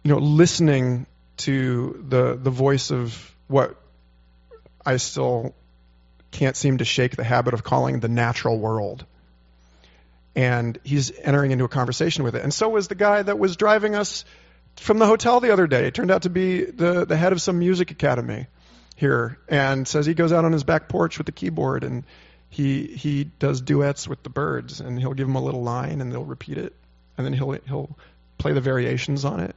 you know, listening to the, the voice of what I still can't seem to shake the habit of calling the natural world. And he's entering into a conversation with it. And so was the guy that was driving us from the hotel the other day. It turned out to be the, the head of some music academy here and says he goes out on his back porch with the keyboard and he he does duets with the birds and he'll give them a little line and they'll repeat it and then he'll he'll play the variations on it.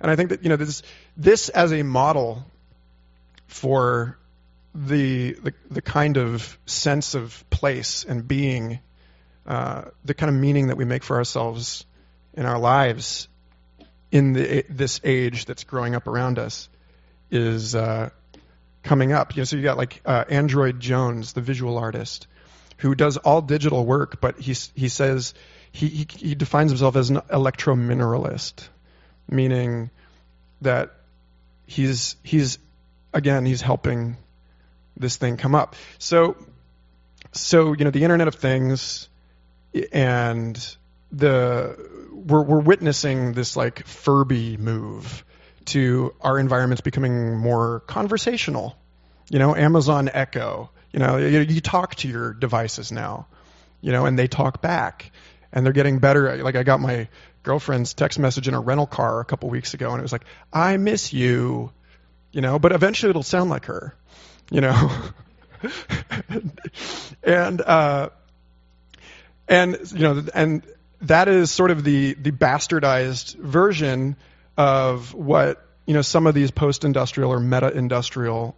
And I think that you know this this as a model for the, the, the kind of sense of place and being, uh, the kind of meaning that we make for ourselves in our lives in the, this age that's growing up around us is uh, coming up. You know, so you got like uh, Android Jones, the visual artist, who does all digital work, but he he says he, he, he defines himself as an electromineralist, meaning that he's he's again he's helping this thing come up. So, so you know, the Internet of Things and the we're we're witnessing this like Furby move to our environments becoming more conversational. You know, Amazon Echo. You know, you, you talk to your devices now. You know, and they talk back, and they're getting better. Like I got my girlfriend's text message in a rental car a couple weeks ago, and it was like, "I miss you," you know. But eventually, it'll sound like her you know. *laughs* and uh, and you know and that is sort of the the bastardized version of what you know some of these post-industrial or meta-industrial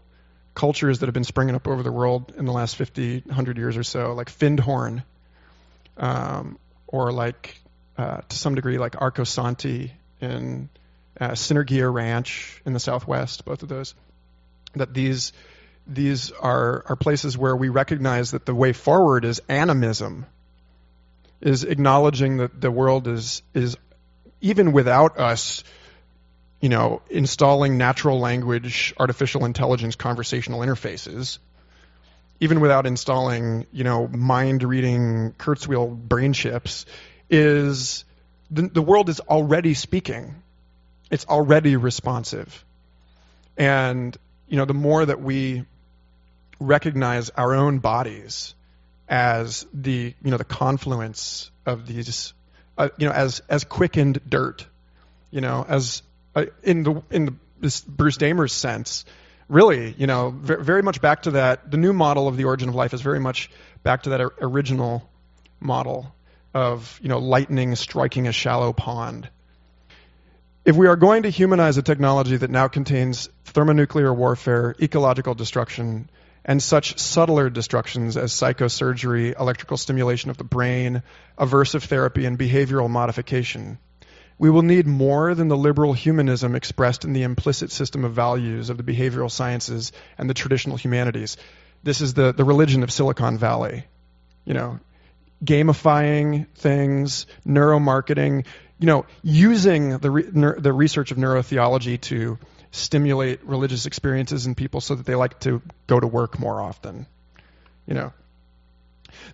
cultures that have been springing up over the world in the last 50 100 years or so like Findhorn um, or like uh, to some degree like Arcosanti in uh, Synergia Ranch in the southwest both of those that these these are, are places where we recognize that the way forward is animism, is acknowledging that the world is, is even without us, you know, installing natural language, artificial intelligence, conversational interfaces, even without installing, you know, mind reading Kurzweil brain chips, is the, the world is already speaking. It's already responsive. And, you know, the more that we recognize our own bodies as the you know the confluence of these uh, you know as as quickened dirt you know as uh, in the in the Bruce Damer's sense really you know very, very much back to that the new model of the origin of life is very much back to that original model of you know lightning striking a shallow pond. If we are going to humanize a technology that now contains thermonuclear warfare ecological destruction and such subtler destructions as psychosurgery, electrical stimulation of the brain, aversive therapy, and behavioral modification. We will need more than the liberal humanism expressed in the implicit system of values of the behavioral sciences and the traditional humanities. This is the, the religion of Silicon Valley. You know, gamifying things, neuromarketing, you know, using the, re, the research of neurotheology to stimulate religious experiences in people so that they like to go to work more often. You know.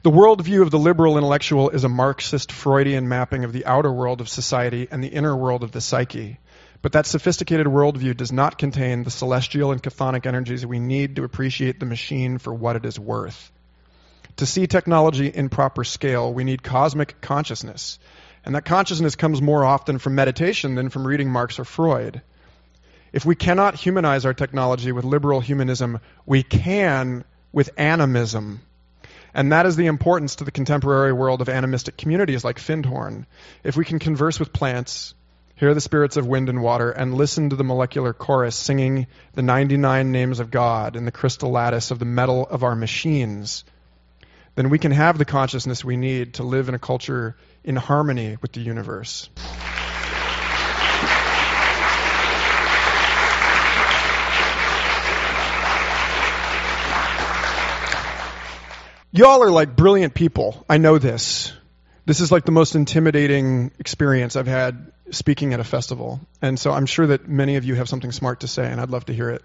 The worldview of the liberal intellectual is a Marxist Freudian mapping of the outer world of society and the inner world of the psyche. But that sophisticated worldview does not contain the celestial and chthonic energies we need to appreciate the machine for what it is worth. To see technology in proper scale, we need cosmic consciousness. And that consciousness comes more often from meditation than from reading Marx or Freud. If we cannot humanize our technology with liberal humanism, we can with animism. And that is the importance to the contemporary world of animistic communities like Findhorn. If we can converse with plants, hear the spirits of wind and water, and listen to the molecular chorus singing the 99 names of God in the crystal lattice of the metal of our machines, then we can have the consciousness we need to live in a culture in harmony with the universe. Y'all are like brilliant people. I know this. This is like the most intimidating experience I've had speaking at a festival. And so I'm sure that many of you have something smart to say, and I'd love to hear it.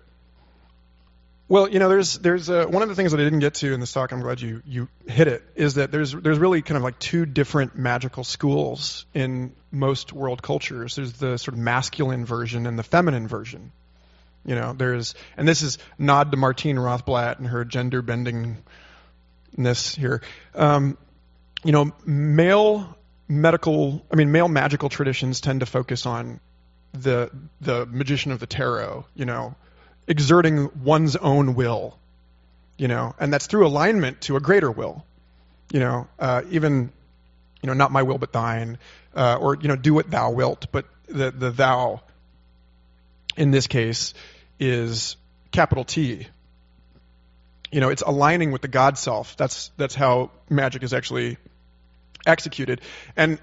Well, you know, there's there's uh, one of the things that I didn't get to in this talk. I'm glad you you hit it. Is that there's there's really kind of like two different magical schools in most world cultures. There's the sort of masculine version and the feminine version. You know, there's and this is nod to Martine Rothblatt and her gender bendingness here. Um, you know, male medical, I mean, male magical traditions tend to focus on the the magician of the tarot. You know exerting one's own will, you know, and that's through alignment to a greater will, you know, uh, even, you know, not my will but thine, uh, or you know, do what thou wilt, but the the thou in this case is capital T. You know, it's aligning with the God self. That's that's how magic is actually executed. And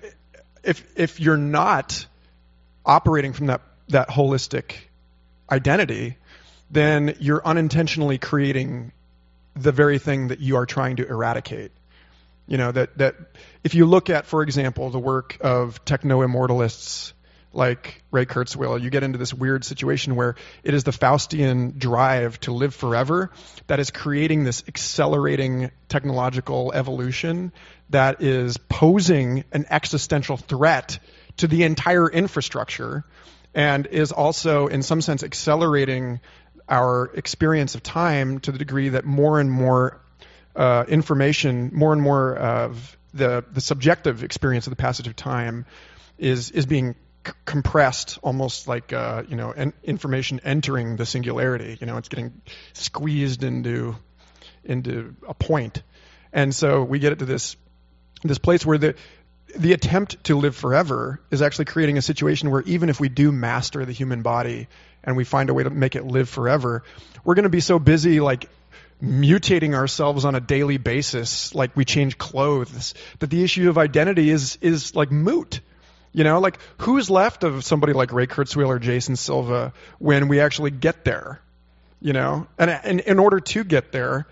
if if you're not operating from that that holistic identity, then you're unintentionally creating the very thing that you are trying to eradicate. You know, that, that if you look at, for example, the work of techno immortalists like Ray Kurzweil, you get into this weird situation where it is the Faustian drive to live forever that is creating this accelerating technological evolution that is posing an existential threat to the entire infrastructure and is also, in some sense, accelerating our experience of time to the degree that more and more uh, information, more and more of the the subjective experience of the passage of time is is being compressed, almost like uh, you know, en- information entering the singularity. You know, it's getting squeezed into into a point, and so we get it to this this place where the the attempt to live forever is actually creating a situation where even if we do master the human body and we find a way to make it live forever, we're going to be so busy like mutating ourselves on a daily basis, like we change clothes, that the issue of identity is is like moot. You know, like who's left of somebody like Ray Kurzweil or Jason Silva when we actually get there? You know, and, and in order to get there,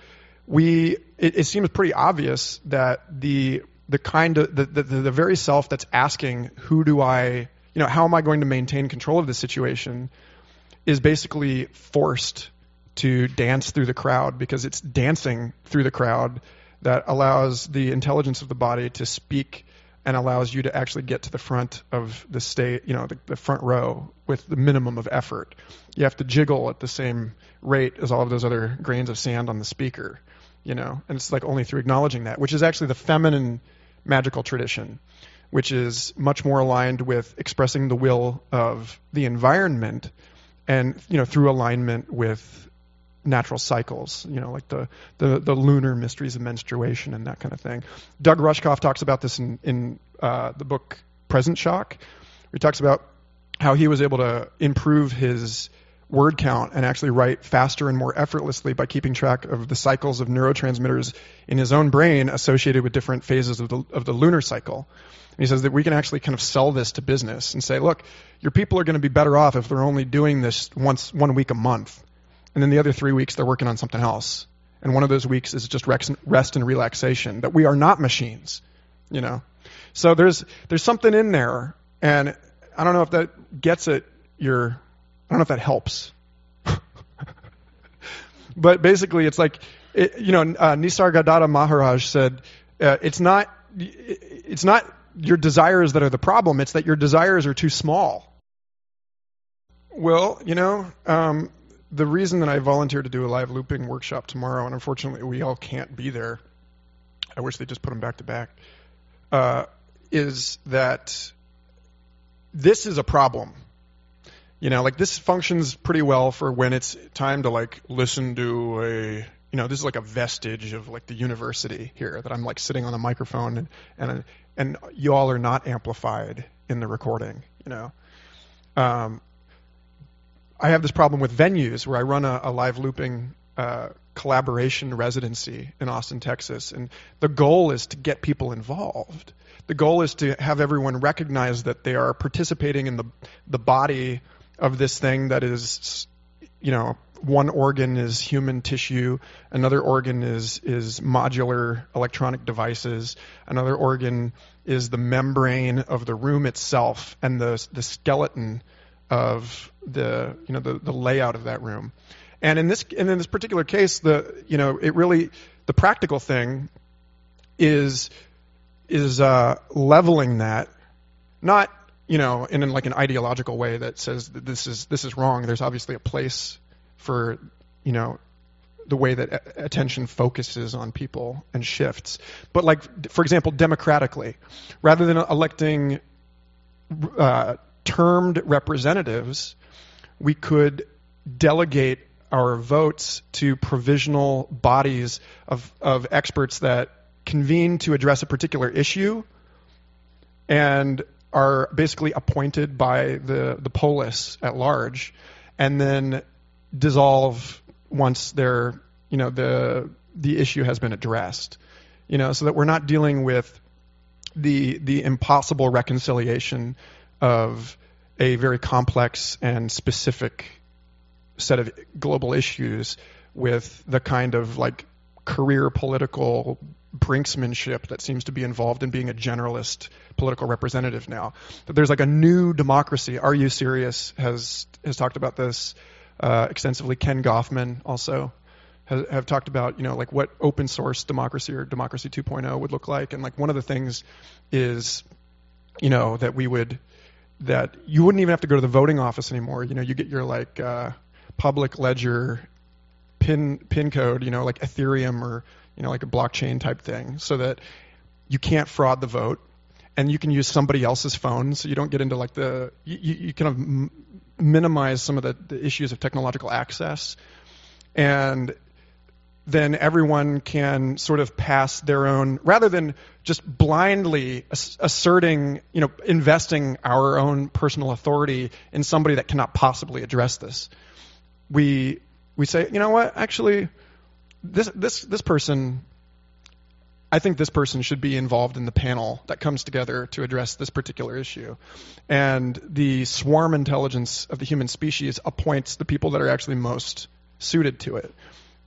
we it, it seems pretty obvious that the the kind of the, the the very self that's asking who do I you know how am I going to maintain control of this situation is basically forced to dance through the crowd because it's dancing through the crowd that allows the intelligence of the body to speak and allows you to actually get to the front of the state, you know, the, the, front row with the minimum of effort. You have to jiggle at the same rate as all of those other grains of sand on the speaker, you know, and it's like only through acknowledging that, which is actually the feminine magical tradition, which is much more aligned with expressing the will of the environment and you know through alignment with natural cycles, you know, like the, the, the lunar mysteries of menstruation and that kind of thing. Doug Rushkoff talks about this in, in uh, the book Present Shock. He talks about how he was able to improve his word count and actually write faster and more effortlessly by keeping track of the cycles of neurotransmitters in his own brain associated with different phases of the, of the lunar cycle. And he says that we can actually kind of sell this to business and say, look, your people are going to be better off if they're only doing this once, one week a month. And then the other three weeks they're working on something else. And one of those weeks is just rest and relaxation, that we are not machines, you know. So there's, there's something in there, and I don't know if that gets at your I don't know if that helps. *laughs* but basically, it's like, it, you know, uh, Nisargadatta Maharaj said, uh, it's not, it's not your desires that are the problem. It's that your desires are too small. Well, you know, um, the reason that I volunteered to do a live looping workshop tomorrow, and unfortunately we all can't be there. I wish they just put them back to back. Uh, is that this is a problem you know, like this functions pretty well for when it's time to like listen to a you know, this is like a vestige of like the university here that I'm like sitting on a microphone and and and you all are not amplified in the recording, you know. Um, I have this problem with venues where I run a, a live looping uh, collaboration residency in Austin, Texas, and the goal is to get people involved. The goal is to have everyone recognize that they are participating in the the body of this thing that is, you know, one organ is human tissue, another organ is is modular electronic devices, another organ is the membrane of the room itself and the the skeleton of the you know the, the layout of that room. And in this and in this particular case, the you know it really the practical thing is is uh, leveling that, not you know in in like an ideological way that says that this is this is wrong. There's obviously a place for you know the way that attention focuses on people and shifts. But like for example, democratically, rather than electing uh, termed representatives, we could delegate our votes to provisional bodies of, of experts that convene to address a particular issue and are basically appointed by the, the polis at large and then dissolve once they're you know the the issue has been addressed you know so that we're not dealing with the the impossible reconciliation of a very complex and specific set of global issues with the kind of like career political brinksmanship that seems to be involved in being a generalist political representative now. That there's like a new democracy. R.U. Sirius? Has has talked about this uh, extensively. Ken Goffman also has, have talked about you know like what open source democracy or democracy 2.0 would look like, and like one of the things is you know that we would that you wouldn't even have to go to the voting office anymore. You know, you get your like uh, public ledger pin pin code, you know, like Ethereum or you know like a blockchain type thing, so that you can't fraud the vote, and you can use somebody else's phone, so you don't get into like the you, you kind of m- minimize some of the, the issues of technological access, and then everyone can sort of pass their own, rather than just blindly asserting, you know, investing our own personal authority in somebody that cannot possibly address this. We we say, you know what, actually, this this this person, I think this person should be involved in the panel that comes together to address this particular issue, and the swarm intelligence of the human species appoints the people that are actually most suited to it.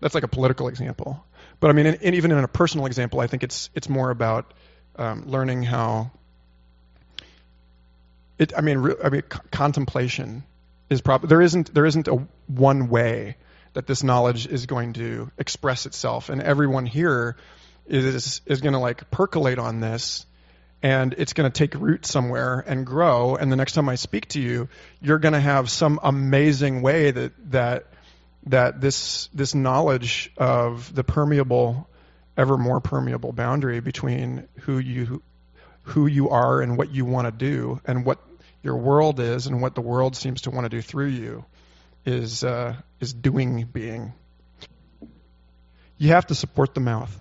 That's like a political example. But I mean, in, in, even in a personal example, I think it's it's more about um, learning how. It, I mean, re, I mean, c- contemplation is probably there isn't there isn't a one way that this knowledge is going to express itself, and everyone here is is going to like percolate on this and it's going to take root somewhere and grow and the next time i speak to you you're going to have some amazing way that that that this this knowledge of the permeable, ever more permeable boundary between who you who you are and what you want to do, and what your world is, and what the world seems to want to do through you, is uh, is doing being. You have to support the mouth.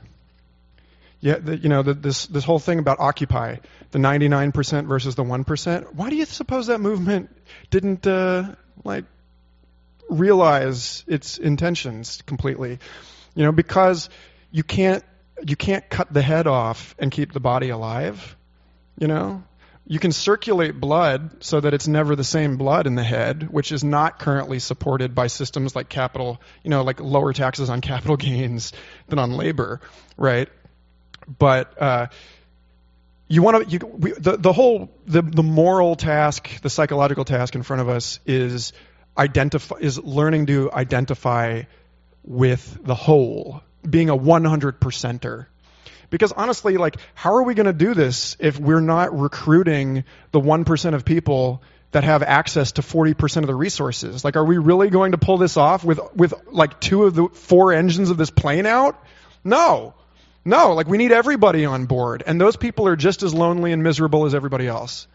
Yeah, the, you know the, this this whole thing about Occupy, the 99% versus the 1%. Why do you suppose that movement didn't uh, like realize its intentions completely. You know, because you can't you can't cut the head off and keep the body alive. You know, you can circulate blood so that it's never the same blood in the head, which is not currently supported by systems like capital, you know, like lower taxes on capital *laughs* gains than on labor, right? But uh, you want to, the the whole the the moral task, the psychological task in front of us is identify is learning to identify with the whole, being a 100 percenter. Because honestly, like, how are we going to do this if we're not recruiting the 1% of people that have access to 40% of the resources? Like, are we really going to pull this off with, with like two of the four engines of this plane out? No. No, like we need everybody on board. And those people are just as lonely and miserable as everybody else.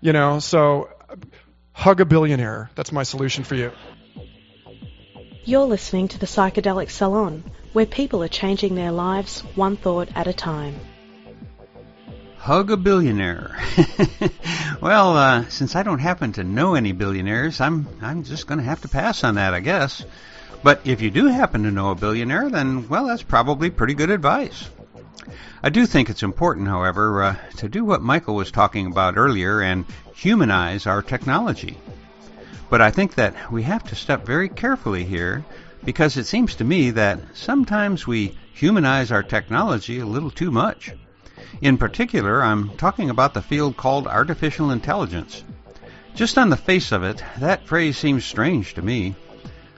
You know, so Hug a billionaire. That's my solution for you. You're listening to the Psychedelic Salon, where people are changing their lives one thought at a time. Hug a billionaire. *laughs* well, uh, since I don't happen to know any billionaires, I'm I'm just going to have to pass on that, I guess. But if you do happen to know a billionaire, then well, that's probably pretty good advice. I do think it's important, however, uh, to do what Michael was talking about earlier and humanize our technology. But I think that we have to step very carefully here because it seems to me that sometimes we humanize our technology a little too much. In particular, I'm talking about the field called artificial intelligence. Just on the face of it, that phrase seems strange to me.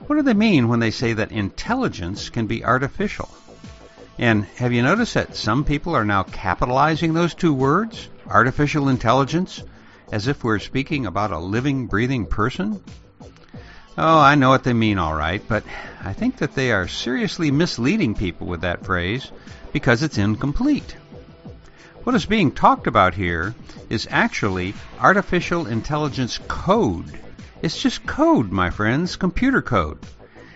What do they mean when they say that intelligence can be artificial? And have you noticed that some people are now capitalizing those two words, artificial intelligence, as if we're speaking about a living, breathing person? Oh, I know what they mean, all right, but I think that they are seriously misleading people with that phrase because it's incomplete. What is being talked about here is actually artificial intelligence code. It's just code, my friends, computer code.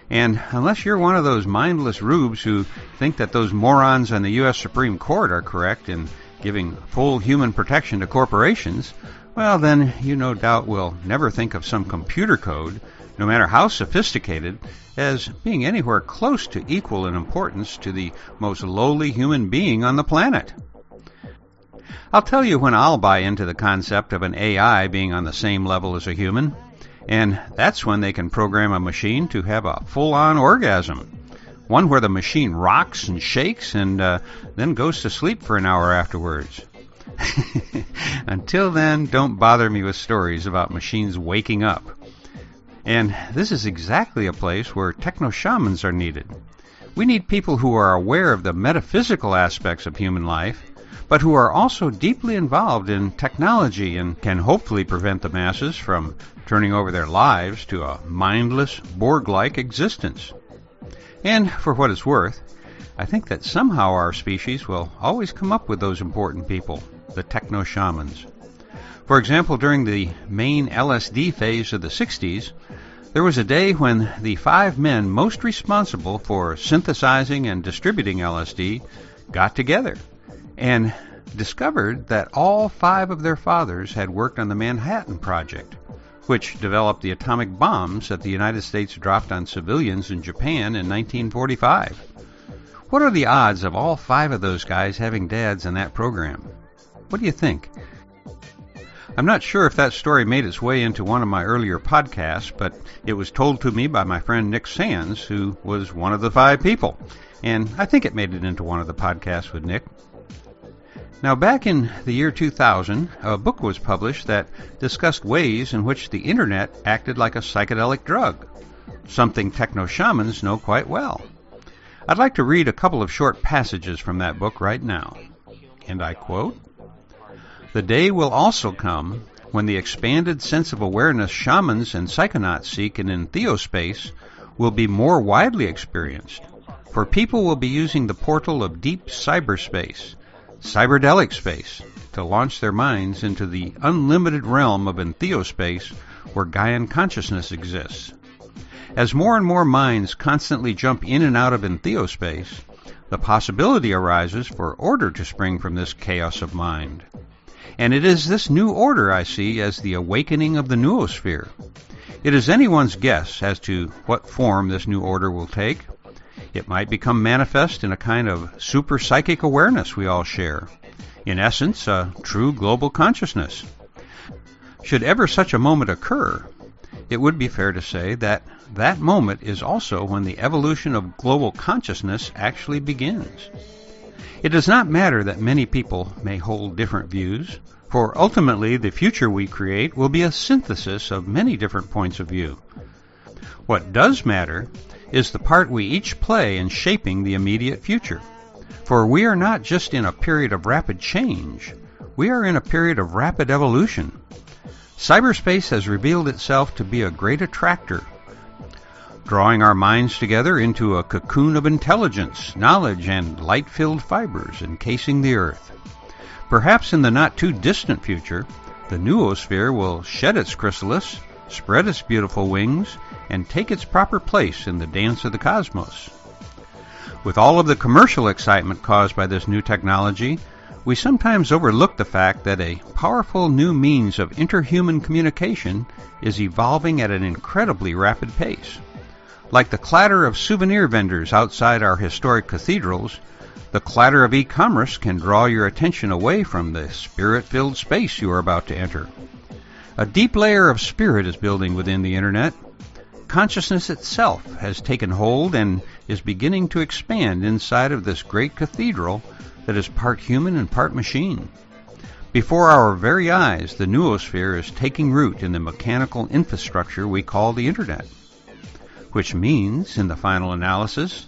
And unless you're one of those mindless rubes who think that those morons on the U.S. Supreme Court are correct in giving full human protection to corporations, well, then you no doubt will never think of some computer code, no matter how sophisticated, as being anywhere close to equal in importance to the most lowly human being on the planet. I'll tell you when I'll buy into the concept of an AI being on the same level as a human. And that's when they can program a machine to have a full on orgasm. One where the machine rocks and shakes and uh, then goes to sleep for an hour afterwards. *laughs* Until then, don't bother me with stories about machines waking up. And this is exactly a place where techno shamans are needed. We need people who are aware of the metaphysical aspects of human life but who are also deeply involved in technology and can hopefully prevent the masses from turning over their lives to a mindless, Borg like existence. And for what it's worth, I think that somehow our species will always come up with those important people, the techno shamans. For example, during the main LSD phase of the 60s, there was a day when the five men most responsible for synthesizing and distributing LSD got together and discovered that all five of their fathers had worked on the Manhattan Project, which developed the atomic bombs that the United States dropped on civilians in Japan in 1945. What are the odds of all five of those guys having dads in that program? What do you think? I'm not sure if that story made its way into one of my earlier podcasts, but it was told to me by my friend Nick Sands, who was one of the five people. And I think it made it into one of the podcasts with Nick. Now, back in the year 2000, a book was published that discussed ways in which the internet acted like a psychedelic drug, something techno shamans know quite well. I'd like to read a couple of short passages from that book right now. And I quote The day will also come when the expanded sense of awareness shamans and psychonauts seek in entheospace will be more widely experienced, for people will be using the portal of deep cyberspace cyberdelic space to launch their minds into the unlimited realm of entheospace where Gaian consciousness exists. As more and more minds constantly jump in and out of entheospace, the possibility arises for order to spring from this chaos of mind. And it is this new order I see as the awakening of the noosphere. It is anyone's guess as to what form this new order will take, it might become manifest in a kind of super psychic awareness we all share. In essence, a true global consciousness. Should ever such a moment occur, it would be fair to say that that moment is also when the evolution of global consciousness actually begins. It does not matter that many people may hold different views, for ultimately the future we create will be a synthesis of many different points of view. What does matter is the part we each play in shaping the immediate future. For we are not just in a period of rapid change, we are in a period of rapid evolution. Cyberspace has revealed itself to be a great attractor, drawing our minds together into a cocoon of intelligence, knowledge, and light filled fibers encasing the Earth. Perhaps in the not too distant future, the noosphere will shed its chrysalis, spread its beautiful wings, and take its proper place in the dance of the cosmos. With all of the commercial excitement caused by this new technology, we sometimes overlook the fact that a powerful new means of interhuman communication is evolving at an incredibly rapid pace. Like the clatter of souvenir vendors outside our historic cathedrals, the clatter of e-commerce can draw your attention away from the spirit-filled space you are about to enter. A deep layer of spirit is building within the internet. Consciousness itself has taken hold and is beginning to expand inside of this great cathedral that is part human and part machine. Before our very eyes, the noosphere is taking root in the mechanical infrastructure we call the Internet. Which means, in the final analysis,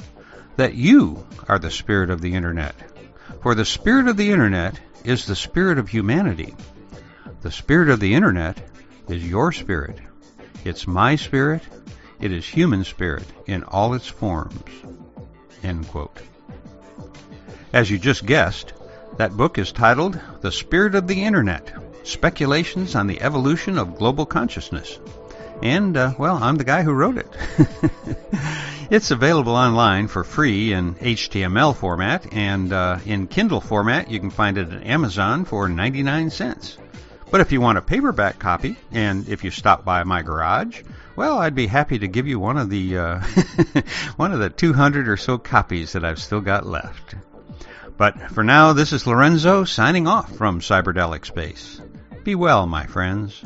that you are the spirit of the Internet. For the spirit of the Internet is the spirit of humanity. The spirit of the Internet is your spirit. It's my spirit. It is human spirit in all its forms. End quote. As you just guessed, that book is titled The Spirit of the Internet Speculations on the Evolution of Global Consciousness. And, uh, well, I'm the guy who wrote it. *laughs* it's available online for free in HTML format, and uh, in Kindle format, you can find it at Amazon for 99 cents. But if you want a paperback copy, and if you stop by my garage, well, I'd be happy to give you one of the uh, *laughs* one of the 200 or so copies that I've still got left. But for now, this is Lorenzo signing off from Cyberdelic Space. Be well, my friends.